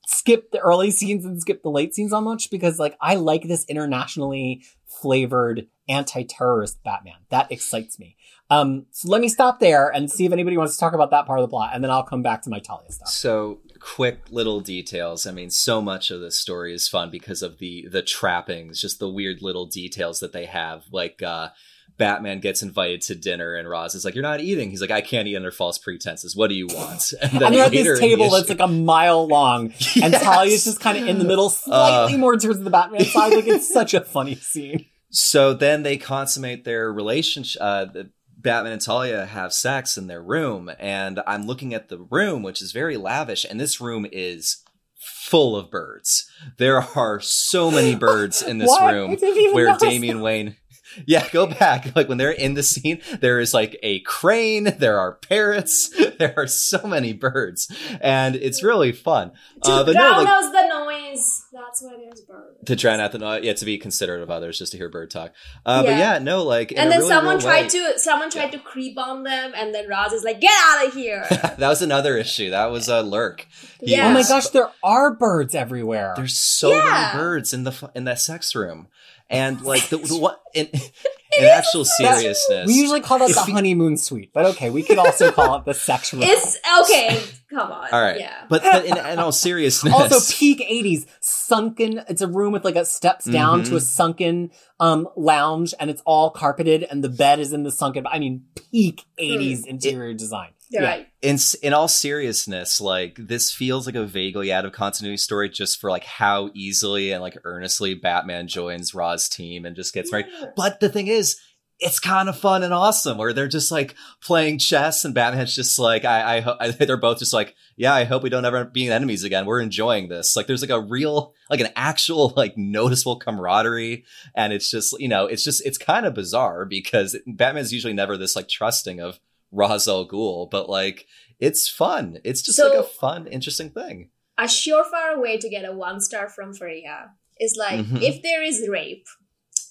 Speaker 1: skip the early scenes and skip the late scenes on much because like I like this internationally flavored anti-terrorist Batman. That excites me. Um, so let me stop there and see if anybody wants to talk about that part of the plot, and then I'll come back to my Talia stuff.
Speaker 3: So quick little details. I mean, so much of this story is fun because of the the trappings, just the weird little details that they have. Like uh Batman gets invited to dinner and Ra's is like, You're not eating. He's like, I can't eat under false pretenses. What do you want? And
Speaker 1: And they're at this table that's
Speaker 3: issue-
Speaker 1: like a mile long, and
Speaker 3: Yes.
Speaker 1: Talia's just kind of in the middle, slightly
Speaker 3: Uh.
Speaker 1: more towards the Batman side. Like it's such a funny scene.
Speaker 3: So then they consummate their relationship. Uh, the, Batman and Talia have sex in their room, and I'm looking at the room, which is very lavish, and this room is full of birds. There are so many birds in this room
Speaker 1: I didn't even
Speaker 3: where Damian Wayne. Yeah, go back. Like when they're in the scene, there is like a crane, there are parrots, there are so many birds, and it's really fun. Uh, but no, like-
Speaker 2: out the noise. That's why there's birds.
Speaker 3: to drown out the noise, yeah, to be considerate of others, just to hear bird talk. Uh, But
Speaker 2: Yeah.
Speaker 3: yeah, no, like,
Speaker 2: And then
Speaker 3: really
Speaker 2: someone tried
Speaker 3: way-
Speaker 2: to someone tried to creep on them, and then Ra's is like, "Get out of here!"
Speaker 3: that was another issue. That was a lurk. He
Speaker 2: Yeah.
Speaker 1: Oh my gosh, there are birds everywhere.
Speaker 3: There's so
Speaker 2: Yeah.
Speaker 3: many birds in the in that sex room, and like the, the one in, in actual seriousness,
Speaker 1: we usually call that the
Speaker 3: If you-
Speaker 1: honeymoon suite, but okay, we could also call it the sex room.
Speaker 2: it's okay. Come on.
Speaker 3: all right.
Speaker 2: Yeah.
Speaker 3: But, but in, in all seriousness,
Speaker 1: also peak 80s sunken. It's a room with like a steps down mm-hmm. to a sunken um lounge, and it's all carpeted, and the bed is in the sunken. I mean, peak '80s mm. interior it, design.
Speaker 2: Yeah. Right.
Speaker 3: In in all seriousness, like this feels like a vaguely out of continuity story, just for like how easily and like earnestly Batman joins Ra's team and just gets yeah. married. But the thing is, it's kind of fun and awesome where they're just like playing chess and Batman's just like, I, I, I, they're both just like, yeah, I hope we don't ever be enemies again. We're enjoying this. Like there's like a real, like an actual, like noticeable camaraderie. And it's just, you know, it's just, it's kind of bizarre because Batman's usually never this like trusting of Ra's al Ghul, but like it's fun. It's just so, like a fun, interesting thing.
Speaker 2: A surefire way to get a one star from Fariha is like, mm-hmm. if there is rape,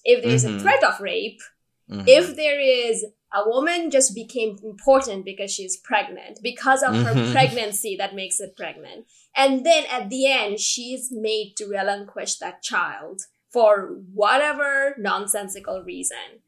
Speaker 2: if there is mm-hmm. a threat of rape, Mm-hmm. If there is a woman just became important because she's pregnant, because of her mm-hmm. pregnancy that makes it pregnant. And then at the end, she's made to relinquish that child for whatever nonsensical reason.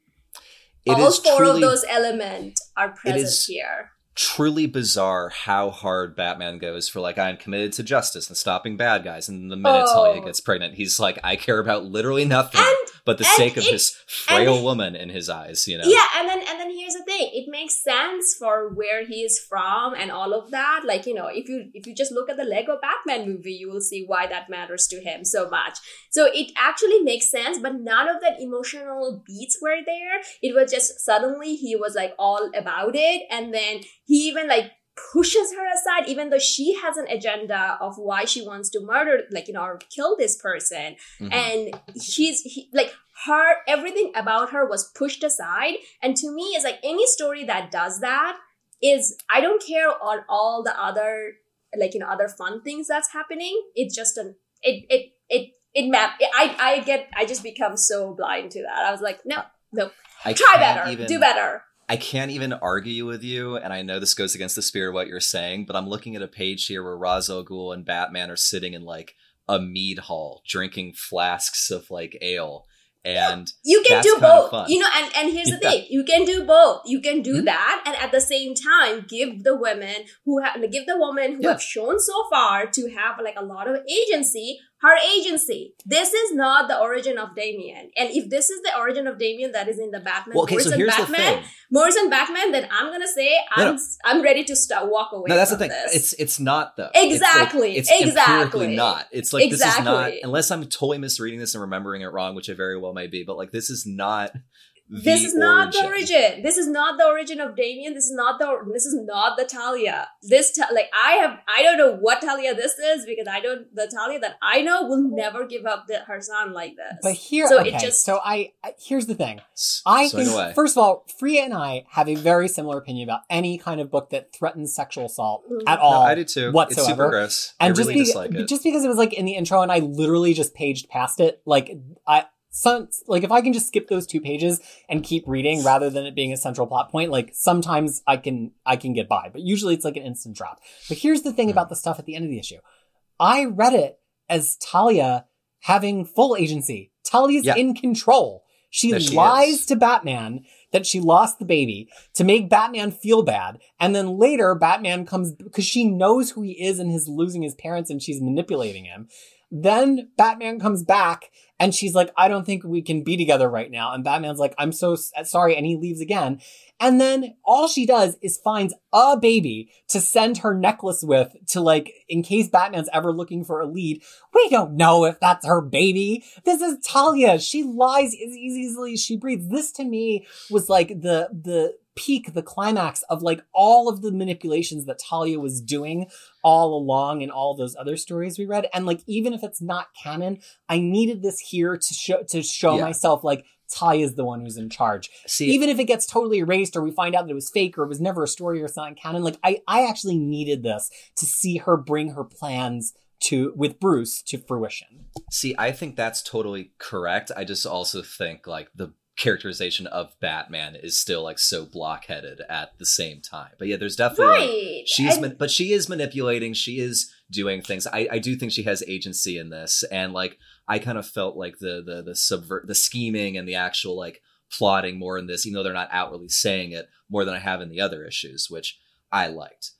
Speaker 2: It All four truly, of those elements are present here
Speaker 3: truly bizarre how hard Batman goes for like I'm committed to justice and stopping bad guys. And the minute oh. Talia gets pregnant, he's like, I care about literally nothing and, but the sake of his frail and, woman in his eyes. You know?
Speaker 2: Yeah, and then and then here's the thing: it makes sense for where he is from and all of that. Like you know, if you if you just look at the Lego Batman movie, you will see why that matters to him so much. So it actually makes sense, but none of that emotional beats were there. It was just suddenly he was like all about it, and then he even like pushes her aside even though she has an agenda of why she wants to murder like you know or kill this person. Mm-hmm. and she's he, like her everything about her was pushed aside. And to me it's like any story that does that is i don't care on all the other like you know other fun things that's happening. It's just an it it it it map i i get i just become so blind to that. I was like no no. I try better. even, do better
Speaker 3: I can't even argue with you, and I know this goes against the spirit of what you're saying, but I'm looking at a page here where Ra's al Ghul and Batman are sitting in like a mead hall drinking flasks of like ale and
Speaker 2: you can do both you know and, and here's the yeah. thing you can do both you can do mm-hmm. that and at the same time give the women who have give the woman who yeah. have shown so far to have like a lot of agency her agency. This is not the origin of Damian. And if this is the origin of Damian that is in the Batman, well, okay, Morrison so Batman, Morrison Batman, then I'm gonna say I'm no, no. I'm ready to start walk away.
Speaker 3: No, that's
Speaker 2: the
Speaker 3: thing.
Speaker 2: This.
Speaker 3: It's it's not though.
Speaker 2: Exactly.
Speaker 3: It's, like, it's
Speaker 2: exactly
Speaker 3: not. It's like exactly. this is not unless I'm totally misreading this and remembering it wrong, which I very well may be. But like this is not
Speaker 2: this is not the origin. This is not the origin of Damian. This is not the this is not the Talia. This like I have I don't know what Talia this is because I don't the Talia that I know will never give up the, her son like this.
Speaker 1: But here, so okay, it just so I, I here's the thing. I so think first of all, Fariha and I have a very similar opinion about any kind of book that threatens sexual assault mm-hmm. at all. No,
Speaker 3: I do too.
Speaker 1: Whatsoever.
Speaker 3: It's super gross.
Speaker 1: And
Speaker 3: I just
Speaker 1: really
Speaker 3: dislike it.
Speaker 1: just because it was like in the intro and I literally just paged past it, like I some like if I can just skip those two pages and keep reading rather than it being a central plot point, like sometimes I can I can get by, but usually it's like an instant drop. But here's the thing mm. about the stuff at the end of the issue. I read it as Talia having full agency. Talia's yeah. in control. She, she lies is. to Batman that she lost the baby to make Batman feel bad. And then later Batman comes because she knows who he is and his losing his parents and she's manipulating him. Then Batman comes back and she's like, I don't think we can be together right now. And Batman's like, I'm so sorry. And he leaves again. And then all she does is finds a baby to send her necklace with to like, in case Batman's ever looking for a lead. We don't know if that's her baby. This is Talia. She lies as easily as she breathes. This to me was like the, the, peak, the climax of like all of the manipulations that Talia was doing all along in all those other stories we read. And like, even if it's not canon, I needed this here to show, to show yeah. myself like, Talia is the one who's in charge. See, even if it gets totally erased or we find out that it was fake or it was never a story or it's not canon, like I, I actually needed this to see her bring her plans to with Bruce to fruition.
Speaker 3: See, I think that's totally correct. I just also think like the characterization of Batman is still like so blockheaded at the same time. But yeah, there's definitely right. like, she's and- but she is manipulating. She is doing things. I I do think she has agency in this, and like I kind of felt like the the the subvert the scheming and the actual like plotting more in this, even though they're not outwardly saying it more than I have in the other issues, which I liked.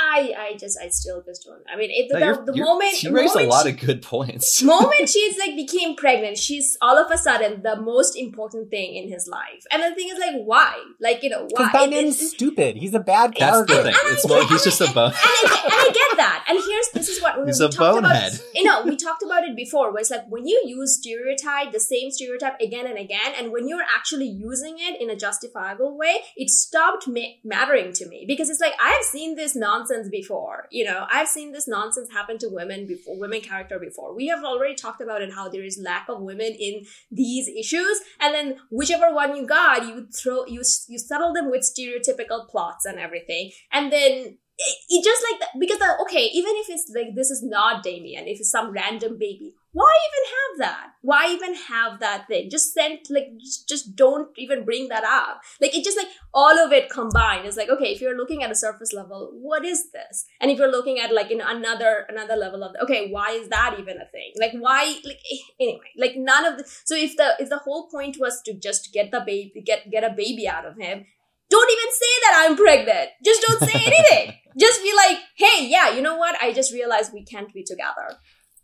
Speaker 2: I I just I still just don't. I mean, it, the, no, the, the moment
Speaker 3: you raised
Speaker 2: moment
Speaker 3: a lot of good points.
Speaker 2: moment she's like became pregnant, she's all of a sudden the most important thing in his life. And the thing is like, why? Like you know why?
Speaker 1: Because Batman is stupid. He's a bad character.
Speaker 3: That's the thing. It's well, he's just a bone.
Speaker 2: And, and, and, I get that. And here's this is what
Speaker 3: he's we a bonehead.
Speaker 2: About, you know, we talked about it before. Where it's like when you use stereotype, the same stereotype again and again, and when you're actually using it in a justifiable way, it stopped ma- mattering to me because it's like I've seen this nonsense before. You know, I've seen this nonsense happen to women before, women character before. We have already talked about it how there is lack of women in these issues, and then whichever one you got, you throw you you settle them with stereotypical plots and everything, and then it, it just like that, because the, okay, even if it's like this is not damian if it's some random baby, why even have that? Why even have that thing? Just send like just, just don't even bring that up. Like it just like all of it combined is like okay, if you're looking at a surface level, what is this? And if you're looking at like in another another level of okay, why is that even a thing? Like why like eh, anyway, like none of the so if the if the whole point was to just get the baby get get a baby out of him, don't even say that I'm pregnant. Just don't say anything. just be like, hey, yeah, you know what? I just realized we can't be together.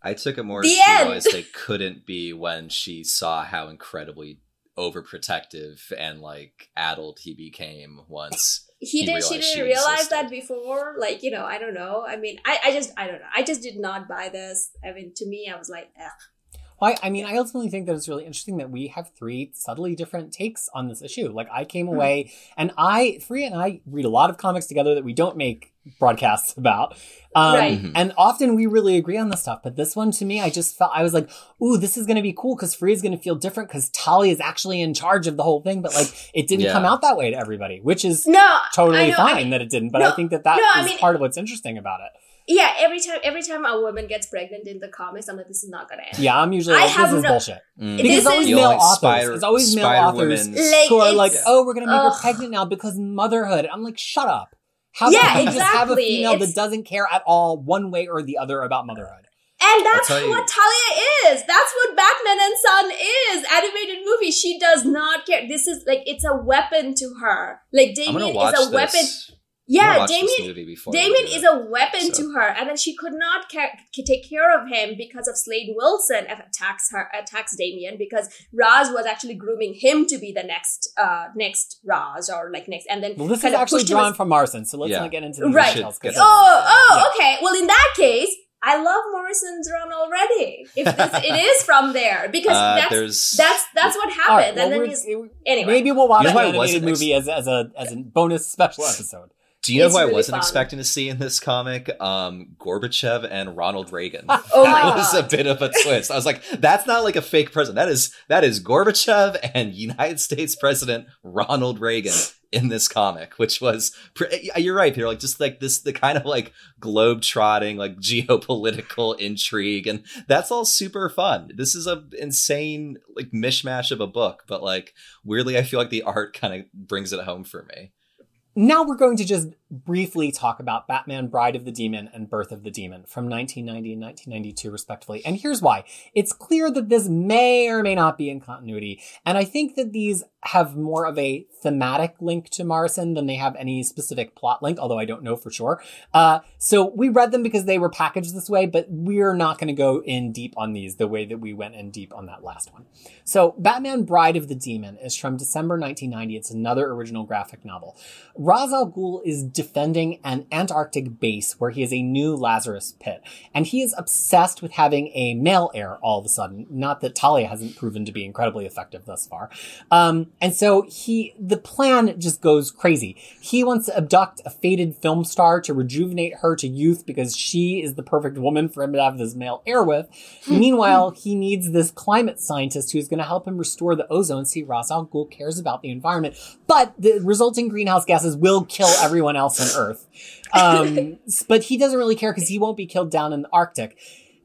Speaker 3: I took it more the as she realized they couldn't be when she saw how incredibly overprotective and like addled he became once
Speaker 2: he, he did she didn't realize that before like you know i don't know. I mean I, I just i don't know. I just did not buy this. I mean to me i was like Ugh.
Speaker 1: Well, I, I mean, I ultimately think that it's really interesting that we have three subtly different takes on this issue. Like, I came hmm. away and I, Free and I read a lot of comics together that we don't make broadcasts about. Um, right. Mm-hmm. And often we really agree on this stuff. But this one to me, I just felt, I was like, ooh, this is going to be cool because Free is going to feel different because Talia is actually in charge of the whole thing. But like, it didn't yeah. come out that way to everybody, which is
Speaker 2: no,
Speaker 1: totally know, fine I mean, that it didn't. But no, I think that that no, is I mean, part of what's interesting about it
Speaker 2: yeah, every time every time a woman gets pregnant in the comics, I'm like, this is not gonna end.
Speaker 1: Yeah, I'm usually like, this is no, bullshit. Mm. Because it's always male authors. Spider, it's always male authors like, who are like, oh, we're gonna make ugh. her pregnant now because motherhood. I'm like, shut up. How yeah, about exactly. just have a female it's, that doesn't care at all one way or the other about motherhood?
Speaker 2: And that's what Talia is. That's what Batman and Son is. Animated movie. She does not care. This is like it's a weapon to her. Like Damian is a this. weapon yeah, Damian. Damian is a weapon so. to her, and then she could not ca- take care of him because of Slade Wilson attacks her, attacks Damian because Ra's was actually grooming him to be the next, uh, next Ra's or like next, and then
Speaker 1: well, this is actually drawn as, from Morrison, so let's yeah. not get into the
Speaker 2: right.
Speaker 1: details.
Speaker 2: Oh, oh, yeah. okay. Well, in that case, I love Morrison's run already. If this, it is from there because uh, that's that's that's what happened. Right, well, and then anyway,
Speaker 1: maybe we'll watch you know the animated movie ex- as as a as a bonus special episode.
Speaker 3: Do you know it's who really I wasn't fun. expecting to see in this comic? Um, Gorbachev and Ronald Reagan.
Speaker 2: oh
Speaker 3: that
Speaker 2: my
Speaker 3: was
Speaker 2: God.
Speaker 3: a bit of a twist. I was like, that's not like a fake president. That is that is Gorbachev and United States President Ronald Reagan in this comic, which was you're right, Peter. Like just like this, the kind of like globe trotting, like geopolitical intrigue, and that's all super fun. This is a insane like mishmash of a book, but like weirdly, I feel like the art kind of brings it home for me.
Speaker 1: Now we're going to just briefly talk about Batman Bride of the Demon and Birth of the Demon from 1990 and 1992, respectively. And here's why. It's clear that this may or may not be in continuity. And I think that these have more of a thematic link to Morrison than they have any specific plot link, although I don't know for sure. Uh, so we read them because they were packaged this way, but we're not going to go in deep on these the way that we went in deep on that last one. So Batman Bride of the Demon is from December 1990. It's another original graphic novel. Ra's al Ghul is defending an Antarctic base where he has a new Lazarus pit, and he is obsessed with having a male heir all of a sudden. Not that Talia hasn't proven to be incredibly effective thus far. Um, and so he, the plan just goes crazy. He wants to abduct a faded film star to rejuvenate her to youth because she is the perfect woman for him to have this male heir with. Meanwhile, he needs this climate scientist who's going to help him restore the ozone. See, Ra's al Ghul cares about the environment, but the resulting greenhouse gases will kill everyone else on Earth. Um, but he doesn't really care because he won't be killed down in the Arctic.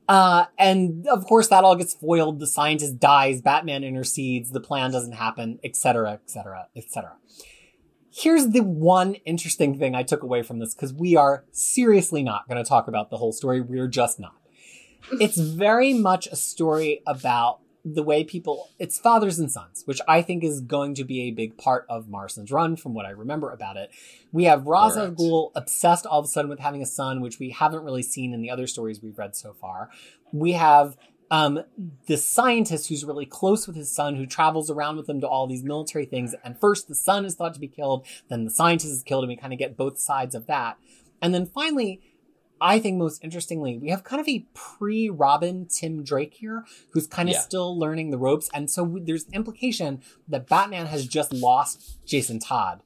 Speaker 1: Uh, and of course that all gets foiled. The scientist dies, Batman intercedes, the plan doesn't happen, etc., etc., etc. Here's the one interesting thing I took away from this, because we are seriously not going to talk about the whole story. We're just not. It's very much a story about the way people it's fathers and sons, which I think is going to be a big part of Morrison's run from what I remember about it. We have Ra's al Ghul obsessed all of a sudden with having a son, which we haven't really seen in the other stories we've read so far. We have um, the scientist who's really close with his son, who travels around with him to all these military things. And first, the son is thought to be killed, then the scientist is killed, and we kind of get both sides of that. And then finally, I think most interestingly, we have kind of a pre Robin Tim Drake here who's kind of yeah. still learning the ropes. And so there's implication that Batman has just lost Jason Todd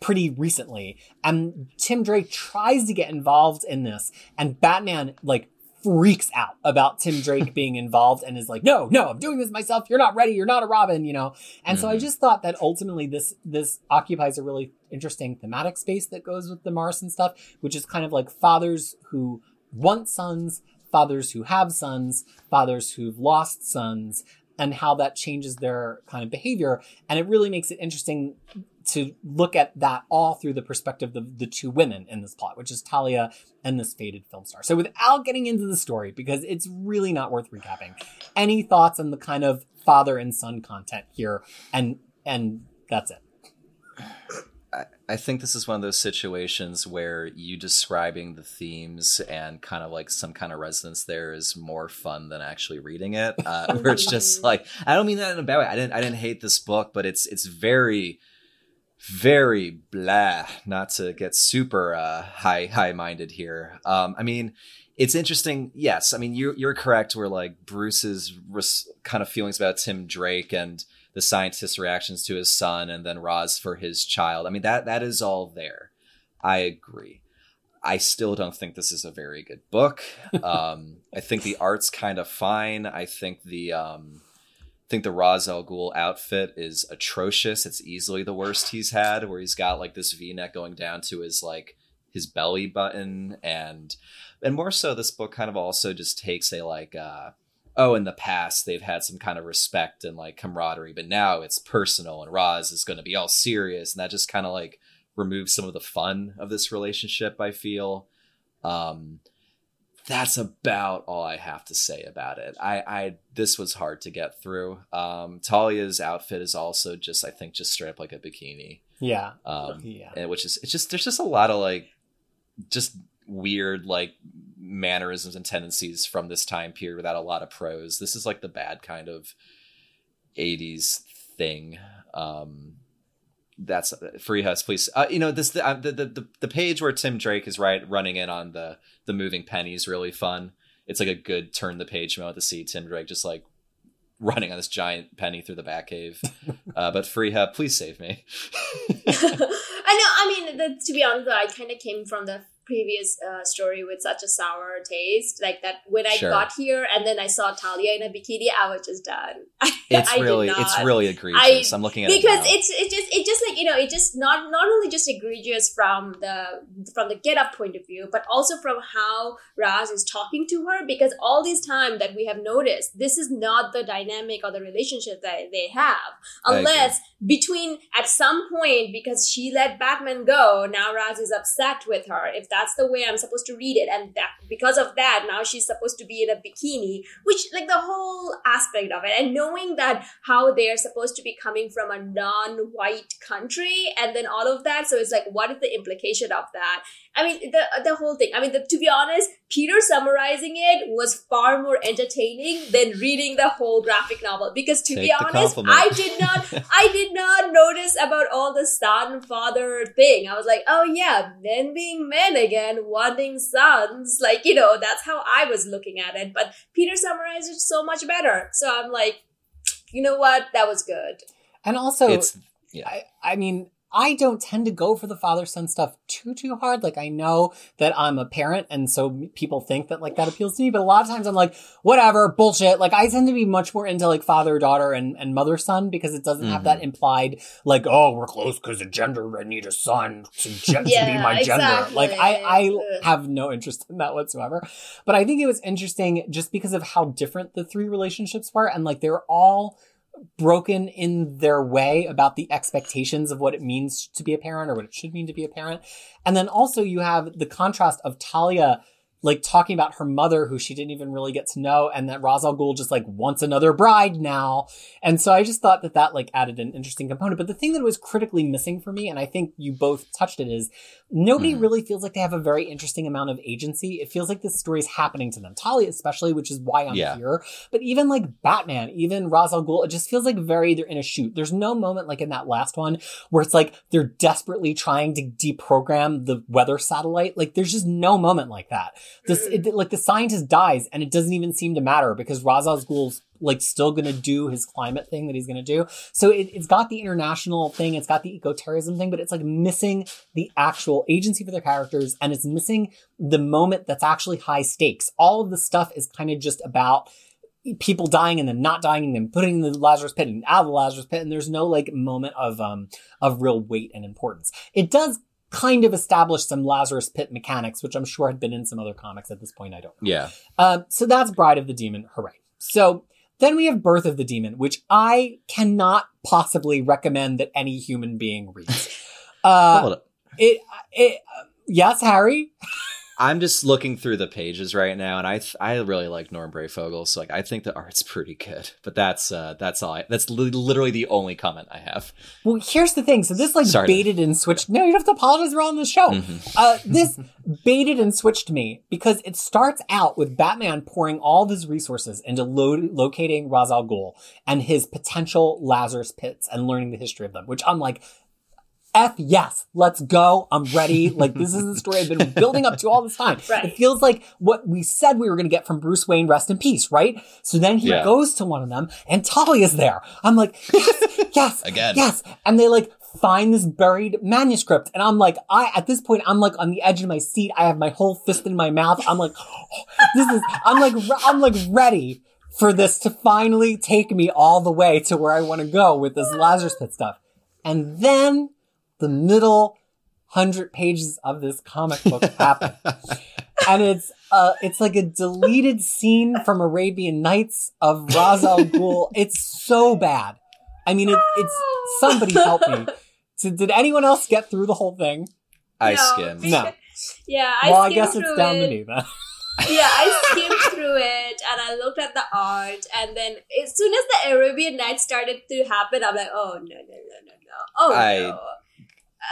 Speaker 1: pretty recently. And Tim Drake tries to get involved in this and Batman like freaks out about Tim Drake being involved and is like, no, no, I'm doing this myself. You're not ready. You're not a Robin, you know? And mm-hmm. so I mm-hmm. just thought that ultimately this, this occupies a really interesting thematic space that goes with the Morrison stuff, which is kind of like fathers who want sons, fathers who have sons, fathers who've lost sons, and how that changes their kind of behavior. And it really makes it interesting to look at that all through the perspective of the two women in this plot, which is Talia and this faded film star. So without getting into the story, because it's really not worth recapping, any thoughts on the kind of father and son content here? And and that's it.
Speaker 3: I, think this is one of those situations where you describing the themes and kind of like some kind of resonance there is more fun than actually reading it. Uh, where it's just like I don't mean that in a bad way. I didn't I didn't hate this book, but it's it's very very blah not to get super uh, high high minded here um, i mean it's interesting yes i mean you're, you're correct where like bruce's res- kind of feelings about tim drake and the scientist's reactions to his son and then Ra's for his child. I mean that that is all there. I agree. I still don't think this is a very good book. Um, i think the art's kind of fine. I think the um, I think the Ra's al Ghul outfit is atrocious. It's easily the worst he's had, where he's got like this V neck going down to his like his belly button, and and more so, this book kind of also just takes a like uh oh, in the past they've had some kind of respect and like camaraderie, but now it's personal, and Ra's is going to be all serious, and that just kind of like removes some of the fun of this relationship. I feel. Um, that's about all I have to say about it. I, I this was hard to get through. Um, Talia's outfit is also just, I think, just straight up like a bikini.
Speaker 1: Yeah.
Speaker 3: Um, yeah. And which is, it's just, there's just a lot of like, just weird like mannerisms and tendencies from this time period without a lot of prose. This is like the bad kind of 80s thing. Um, that's free huss please uh, you know this uh, the, the, the the page where tim drake is right running in on the the moving penny is really fun it's like a good turn the page moment to see tim drake just like running on this giant penny through the batcave uh, but Fariha please save me
Speaker 2: i know i mean the, to be honest i kind of came from the previous uh, story with such a sour taste. Like that when I sure. got here and then I saw Talia in a bikini, I was just done.
Speaker 3: It's really, it's really egregious. I, am looking at
Speaker 2: because
Speaker 3: it
Speaker 2: it's it just it just like you know it just not not only just egregious from the from the get up point of view, but also from how Ra's is talking to her. Because all this time that we have noticed, this is not the dynamic or the relationship that they have, unless between at some point because she let Batman go, now Ra's is upset with her. If that that's the way I'm supposed to read it. And that because of that, now she's supposed to be in a bikini, which like the whole aspect of it. And knowing that how they're supposed to be coming from a non-white country and then all of that. So it's like, what is the implication of that? I mean, the the whole thing. I mean, the, to be honest, Peter summarizing it was far more entertaining than reading the whole graphic novel. Because to Take be honest, I did not, I did not notice about all the son father thing. I was like, oh yeah, men being men again, wanting sons. Like you know, that's how I was looking at it. But Peter summarized it so much better. So I'm like, you know what, that was good.
Speaker 1: And also, it's, yeah. I, I mean, I don't tend to go for the father son stuff too too hard. Like I know that I'm a parent and so people think that like that appeals to me, but a lot of times I'm like, whatever, bullshit. Like I tend to be much more into like father daughter and, and mother son because it doesn't mm-hmm. have that mm-hmm. implied like, oh, we're close because of gender. I need a son to, ge- yeah, to be my gender. Exactly. Like I, I have no interest in that whatsoever. But I think it was interesting just because of how different the three relationships were and like they're all broken in their way about the expectations of what it means to be a parent or what it should mean to be a parent. And then also you have the contrast of Talia like talking about her mother who she didn't even really get to know and that Ra's al Ghul just like wants another bride now. And so I just thought that that like added an interesting component. But the thing that was critically missing for me, and I think you both touched it, is nobody mm. really feels like they have a very interesting amount of agency. It feels like this story is happening to them. Talia especially, which is why I'm yeah. here. But even like Batman, even Ra's al Ghul, it just feels like very they're in a shoot. There's no moment like in that last one where it's like they're desperately trying to deprogram the weather satellite. Like there's just no moment like that. This, it, like the scientist dies and it doesn't even seem to matter because Ra's al Ghul's like still gonna do his climate thing that he's gonna do. So it, has got the international thing, it's got the eco-terrorism thing, but it's like missing the actual agency for the characters and it's missing the moment that's actually high stakes. All of the stuff is kind of just about people dying and then not dying and then putting in the Lazarus pit and out of the Lazarus pit and there's no like moment of um of real weight and importance. It does kind of established some Lazarus Pit mechanics, which I'm sure had been in some other comics at this point. I don't know.
Speaker 3: Yeah.
Speaker 1: Uh, so that's Bride of the Demon. Hooray. So then we have Birth of the Demon, which I cannot possibly recommend that any human being reads. Uh, it, it, uh, yes, Harry.
Speaker 3: I'm just looking through the pages right now, and I th- I really like Norm Breyfogle, so like I think the art's pretty good. But that's uh that's all. I, that's li- literally the only comment I have.
Speaker 1: Well, here's the thing. So this like Sorry baited to... and switched. No, you don't have to apologize. We're on the show. Mm-hmm. Uh, this baited and switched me because it starts out with Batman pouring all of his resources into lo- locating Ra's al Ghul and his potential Lazarus pits and learning the history of them. Which I'm like, F yes, let's go. I'm ready. Like this is the story I've been building up to all this time. Right. It feels like what we said we were going to get from Bruce Wayne, rest in peace, right? So then he yeah. goes to one of them and Talia's there. I'm like, yes, yes, again, yes. And they like find this buried manuscript. And I'm like, I, at this point, I'm like on the edge of my seat. I have my whole fist in my mouth. I'm like, oh, this is, I'm like, I'm like ready for this to finally take me all the way to where I want to go with this Lazarus Pit stuff. And then the middle hundred pages of this comic book happen. and it's uh it's like a deleted scene from Arabian Nights of Ra's al Ghul. It's so bad. I mean, it, it's somebody help me. So did anyone else get through the whole thing?
Speaker 3: I no, skimmed.
Speaker 1: No.
Speaker 2: Yeah,
Speaker 1: I well, I guess it's down
Speaker 2: it.
Speaker 1: to me then.
Speaker 2: yeah, I skimmed through it and I looked at the art, and then as soon as the Arabian Nights started to happen, I'm like, oh no no no no no, oh I, no.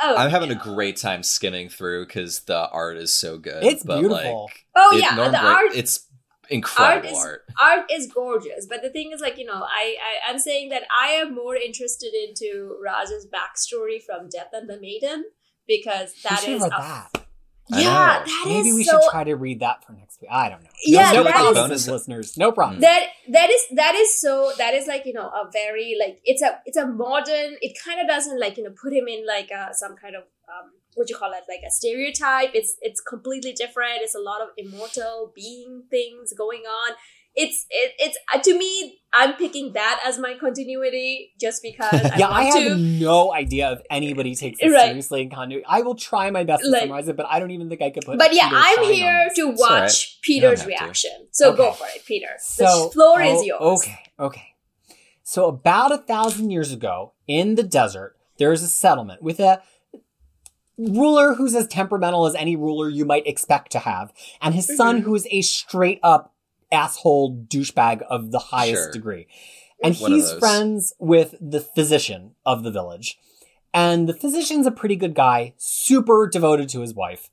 Speaker 3: Oh, I'm having a great time skimming through because the art is so good.
Speaker 1: It's beautiful.
Speaker 2: Like, oh it, yeah, the art.
Speaker 3: It's incredible
Speaker 2: art is,
Speaker 3: art.
Speaker 2: art is gorgeous, but the thing is, like you know, I, I I'm saying that I am more interested into Raz's backstory from Death and the Maiden because that is a, that. Yeah, that
Speaker 1: Maybe we
Speaker 2: so,
Speaker 1: should try to read that for next week. I don't know.
Speaker 2: Yeah,
Speaker 1: no,
Speaker 2: no
Speaker 1: problem, listeners. No problem.
Speaker 2: That that is that is so that is like you know a very like it's a it's a modern. It kind of doesn't like you know put him in like a, some kind of um what you call it like a stereotype. It's it's completely different. It's a lot of immortal being things going on it's it, it's uh, to me i'm picking that as my continuity just because I
Speaker 1: yeah i have to. no idea if anybody takes it right. seriously in continuity i will try my best to like, summarize it but i don't even think i could put it.
Speaker 2: but yeah i'm here to watch right. peter's reaction to. so okay. go for it peter so, the floor oh, is yours
Speaker 1: okay okay so about a thousand years ago in the desert there is a settlement with a ruler who's as temperamental as any ruler you might expect to have, and his son mm-hmm. who is a straight up asshole douchebag of the highest sure. degree. And One he's friends with the physician of the village. And the physician's a pretty good guy, super devoted to his wife.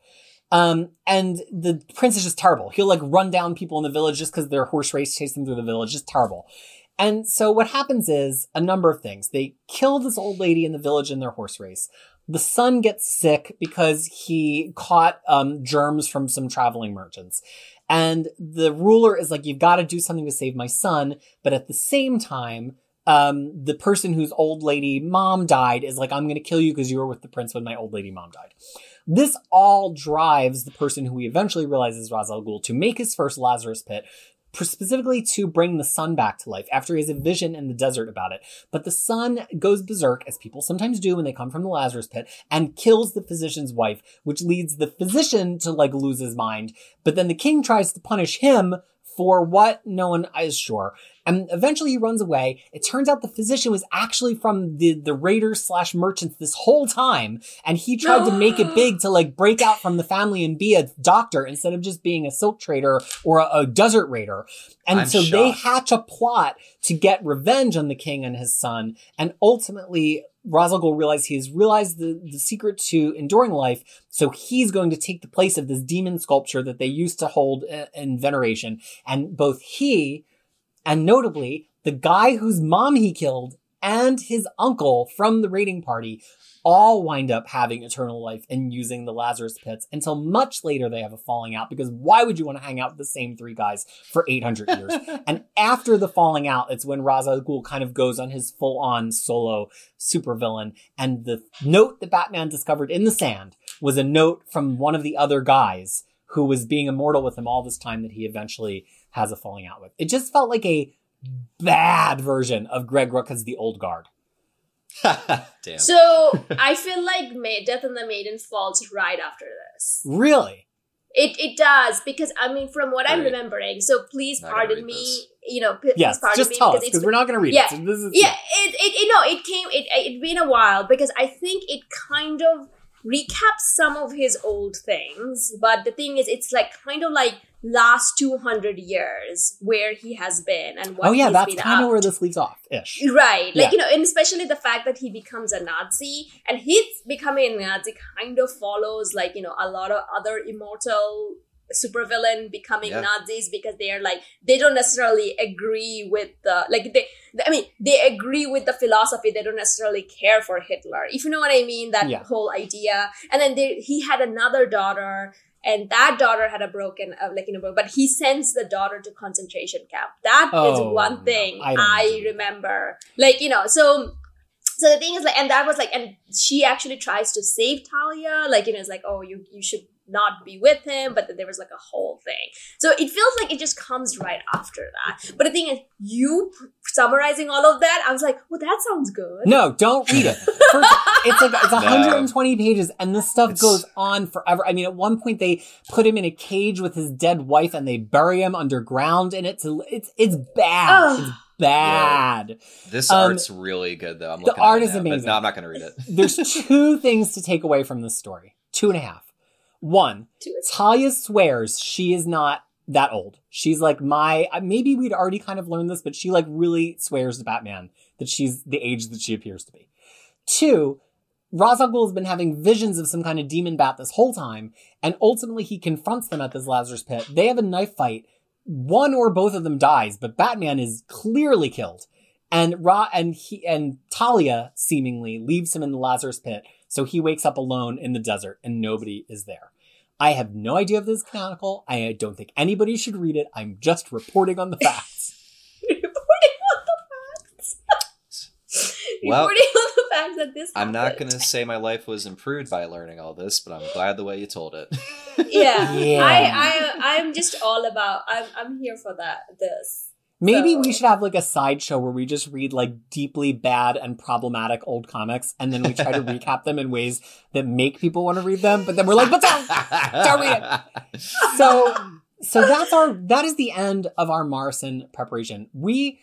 Speaker 1: Um, and the prince is just terrible. He'll like run down people in the village just because their horse race chase them through the village. Just terrible. And so what happens is a number of things. They kill this old lady in the village in their horse race. The son gets sick because he caught um, germs from some traveling merchants. And the ruler is like, you've got to do something to save my son. But at the same time, um, the person whose old lady mom died is like, I'm going to kill you because you were with the prince when my old lady mom died. This all drives the person who we eventually realizes Ra's al Ghul to make his first Lazarus pit, specifically to bring the sun back to life after he has a vision in the desert about it. But the sun goes berserk, as people sometimes do when they come from the Lazarus pit, and kills the physician's wife, which leads the physician to like lose his mind. But then the king tries to punish him for what? No one is sure. And eventually he runs away. It turns out the physician was actually from the, the raiders slash merchants this whole time. And he tried to make it big to like break out from the family and be a doctor instead of just being a silk trader or a, a desert raider. And I'm so shocked. they hatch a plot to get revenge on the king and his son. And ultimately, Ra's al Ghul realized he has realized the, the secret to enduring life. So he's going to take the place of this demon sculpture that they used to hold uh, in veneration. And both he and notably the guy whose mom he killed and his uncle from the raiding party all wind up having eternal life and using the Lazarus pits until much later they have a falling out because why would you want to hang out with the same three guys for 800 years? and after the falling out, it's when Ra's al Ghul kind of goes on his full on solo supervillain. And the note that Batman discovered in the sand was a note from one of the other guys who was being immortal with him all this time that he eventually has a falling out with. It just felt like a bad version of Greg Rucka's The Old Guard.
Speaker 2: Damn. So I feel like Death and the Maiden falls right after this.
Speaker 1: Really?
Speaker 2: It it does because I mean from what right. I'm remembering. So please pardon me. This. You know, p-
Speaker 1: yes,
Speaker 2: please pardon
Speaker 1: just
Speaker 2: me
Speaker 1: tell because we're not going to read
Speaker 2: yeah,
Speaker 1: it. So
Speaker 2: is, yeah, yeah, it, it, it no, it came. It it been a while because I think it kind of recaps some of his old things. But the thing is, it's like kind of like last 200 years where he has been and what
Speaker 1: oh yeah that's kind of where this leaves off ish
Speaker 2: right like yeah. you know and especially the fact that he becomes a nazi and his becoming a nazi kind of follows like you know a lot of other immortal supervillain becoming yeah. nazis because they are like they don't necessarily agree with the like they i mean they agree with the philosophy. They don't necessarily care for hitler. If you know what i mean that yeah. whole idea. And then they, he had another daughter and that daughter had a broken uh, like you know but he sends the daughter to concentration camp. That oh, is one thing no, I, I remember. Like you know so so the thing is like and that was like and she actually tries to save talia. Like you know it's like oh you you should not be with him, but then there was like a whole thing. So it feels like it just comes right after that. But the thing is, you summarizing all of that, I was like, well, that sounds good.
Speaker 1: No, don't read it. First, it's like it's 120 no. pages, and this stuff it's... goes on forever. I mean, at one point they put him in a cage with his dead wife, and they bury him underground, and it's it's it's bad. It's bad. Yeah.
Speaker 3: This um, art's really good, though. I'm the art is now, amazing. No, I'm not going to read it.
Speaker 1: There's two things to take away from this story. Two and a half. One, Talia swears she is not that old. She's like my, uh, maybe we'd already kind of learned this, but she like really swears to Batman that she's the age that she appears to be. Two, Ra's al Ghul has been having visions of some kind of demon bat this whole time, and ultimately he confronts them at this Lazarus pit. They have a knife fight. One or both of them dies, but Batman is clearly killed. And Ra and he and Talia seemingly leaves him in the Lazarus pit, so he wakes up alone in the desert and nobody is there. I have no idea if this is canonical. I don't think anybody should read it. I'm just reporting on the facts.
Speaker 2: reporting on the facts. well, reporting on the facts that this.
Speaker 3: I'm not going to say my life was improved by learning all this, but I'm glad the way you told it.
Speaker 2: yeah, yeah. I, I, I'm just all about. I'm, I'm here for that. This.
Speaker 1: Maybe so. we should have like a sideshow where we just read like deeply bad and problematic old comics, and then we try to recap them in ways that make people want to read them. But then we're like, but don't, don't read it. So, so that's our that is the end of our Morrison preparation. We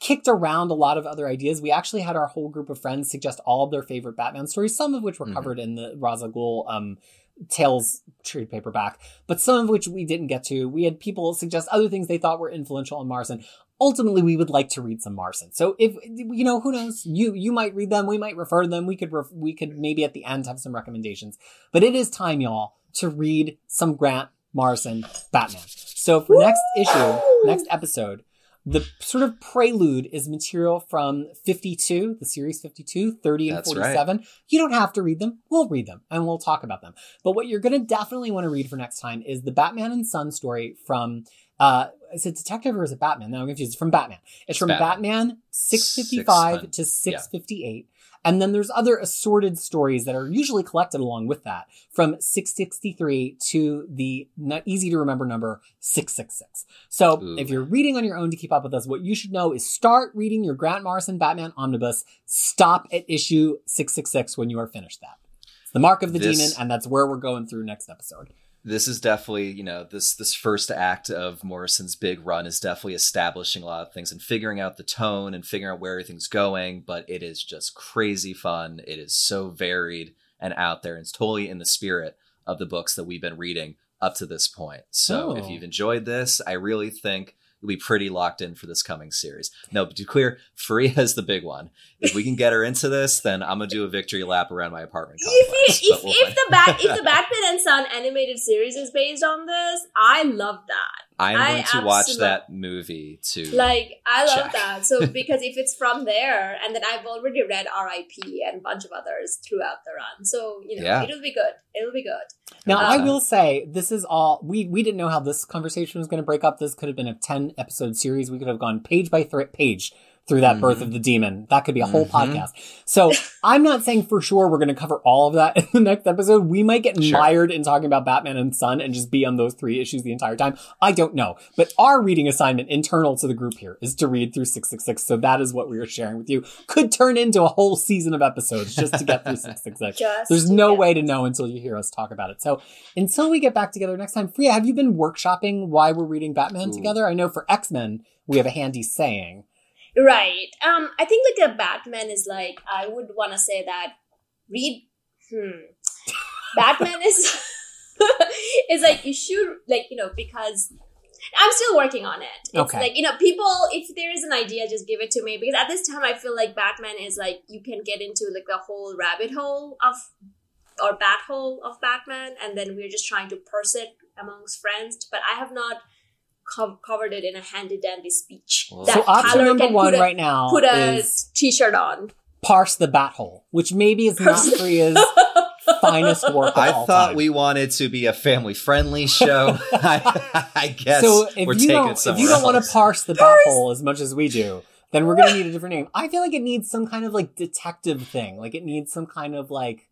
Speaker 1: kicked around a lot of other ideas. We actually had our whole group of friends suggest all of their favorite Batman stories, some of which were mm-hmm. covered in the Ghul um, Tales trade paperback, but some of which we didn't get to. We had people suggest other things they thought were influential on Morrison. Ultimately, we would like to read some Morrison. So if you know, who knows? You you might read them. We might refer to them. We could ref- we could maybe at the end have some recommendations. But it is time, y'all, to read some Grant Morrison Batman. So for next issue, next episode, the sort of prelude is material from 52, the series 52, 30 and That's 47. Right. You don't have to read them. We'll read them and we'll talk about them. But what you're going to definitely want to read for next time is the Batman and Son story from uh, is it detective or is it Batman? Now I'm confused. It's from Batman. It's, it's from Batman, Batman 655 Six to 658. Yeah. And then there's other assorted stories that are usually collected along with that from 663 to the not easy to remember number 666. So Ooh. if you're reading on your own to keep up with us, what you should know is start reading your Grant Morrison Batman Omnibus. Stop at issue 666 when you are finished that. It's the mark of the this, demon, and that's where we're going through next episode.
Speaker 3: This is definitely you know this this first act of Morrison's big run is definitely establishing a lot of things and figuring out the tone and figuring out where everything's going. But it is just crazy fun. It is so varied and out there. And it's totally in the spirit of the books that we've been reading up to this point. So oh. if you've enjoyed this, I really think you'll be pretty locked in for this coming series. No, but to be clear, Fariha is the big one. If we can get her into this, then I'm gonna do a victory lap around my apartment
Speaker 2: complex. If, if, we'll if the Bat if the Batman and Son animated series is based on this, I love that.
Speaker 3: I'm going to watch that movie to
Speaker 2: like I love check. that. So because if it's from there, and then I've already read R.I.P. and a bunch of others throughout the run, so you know yeah. it'll be good. It'll be good.
Speaker 1: Now I um, will say this is all we we didn't know how this conversation was going to break up. This could have been a ten episode series. We could have gone page by th- page through that mm-hmm. birth of the demon. That could be a whole mm-hmm. podcast. So I'm not saying for sure we're going to cover all of that in the next episode. We might get sure. mired in talking about Batman and Son and just be on those three issues the entire time. I don't know. But our reading assignment internal to the group here is to read through 666. So that is what we are sharing with you. Could turn into a whole season of episodes just to get through 666. Just There's no way to know until you hear us talk about it. So until we get back together next time, Fariha, have you been workshopping why we're reading Batman Ooh. together? I know for X-Men, we have a handy saying
Speaker 2: Right. Um, I think like a Batman is like I would want to say that read. Hmm. Batman is is like you should like you know because I'm still working on it. It's okay. like, you know, people, if there is an idea, just give it to me. Because at this time, I feel like Batman is like, you can get into like the whole rabbit hole of, or bat hole of Batman. And then we're just trying to purse it amongst friends. But I have not co- covered it in a handy dandy speech.
Speaker 1: Well, so option number one right now
Speaker 2: put a t-shirt on.
Speaker 1: Parse the bat hole, which maybe is not Fariha's finest work. I
Speaker 3: thought
Speaker 1: time.
Speaker 3: we wanted to be a family friendly show. I, I, guess so if we're you taking
Speaker 1: don't, If you don't want to parse the bat hole as much as we do, then we're gonna need a different name. I feel like it needs some kind of like detective thing. Like it needs some kind of like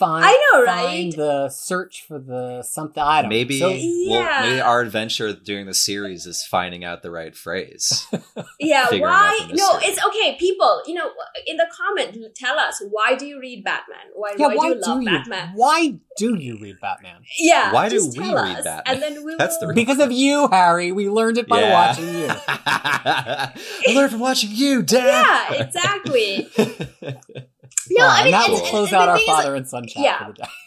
Speaker 1: find I know, right? Find the search for the something. I don't
Speaker 3: maybe know. So, yeah. maybe our adventure during the series is finding out the right phrase.
Speaker 2: yeah, why? No, it's okay. People, you know, in the comment, tell us why do you read Batman? Why, yeah, why, why do you love you, Batman?
Speaker 1: Why do you read Batman?
Speaker 2: Yeah,
Speaker 3: why do we read Batman?
Speaker 2: And then we
Speaker 1: That's the because of you, Harry. We learned it by yeah. watching you.
Speaker 3: I learned from watching you, Dad.
Speaker 2: Yeah, exactly.
Speaker 1: No, I mean, that will close out our father and son chat yeah. for the day.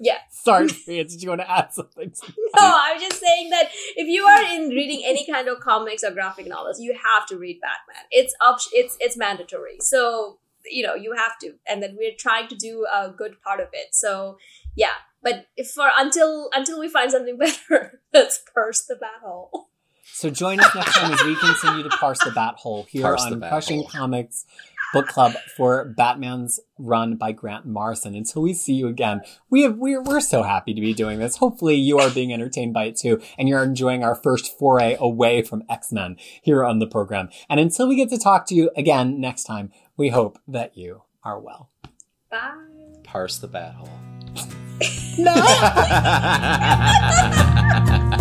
Speaker 2: Yeah.
Speaker 1: Sorry, did you want to add something? To
Speaker 2: no, I was just saying that if you are in reading any kind of comics or graphic novels, you have to read Batman. It's up, it's it's mandatory. So you know you have to, and then we're trying to do a good part of it. So yeah, but for until until we find something better, let's purse the bat hole.
Speaker 1: So join us next time as we continue to parse the bat hole here parse on Crushing hole. Comics book club for Batman's run by Grant Morrison. Until we see you again, we have we're we're so happy to be doing this. Hopefully, you are being entertained by it too, and you're enjoying our first foray away from X Men here on the program. And until we get to talk to you again next time, we hope that you are well.
Speaker 2: Bye.
Speaker 3: Parse the bat hole.
Speaker 1: no.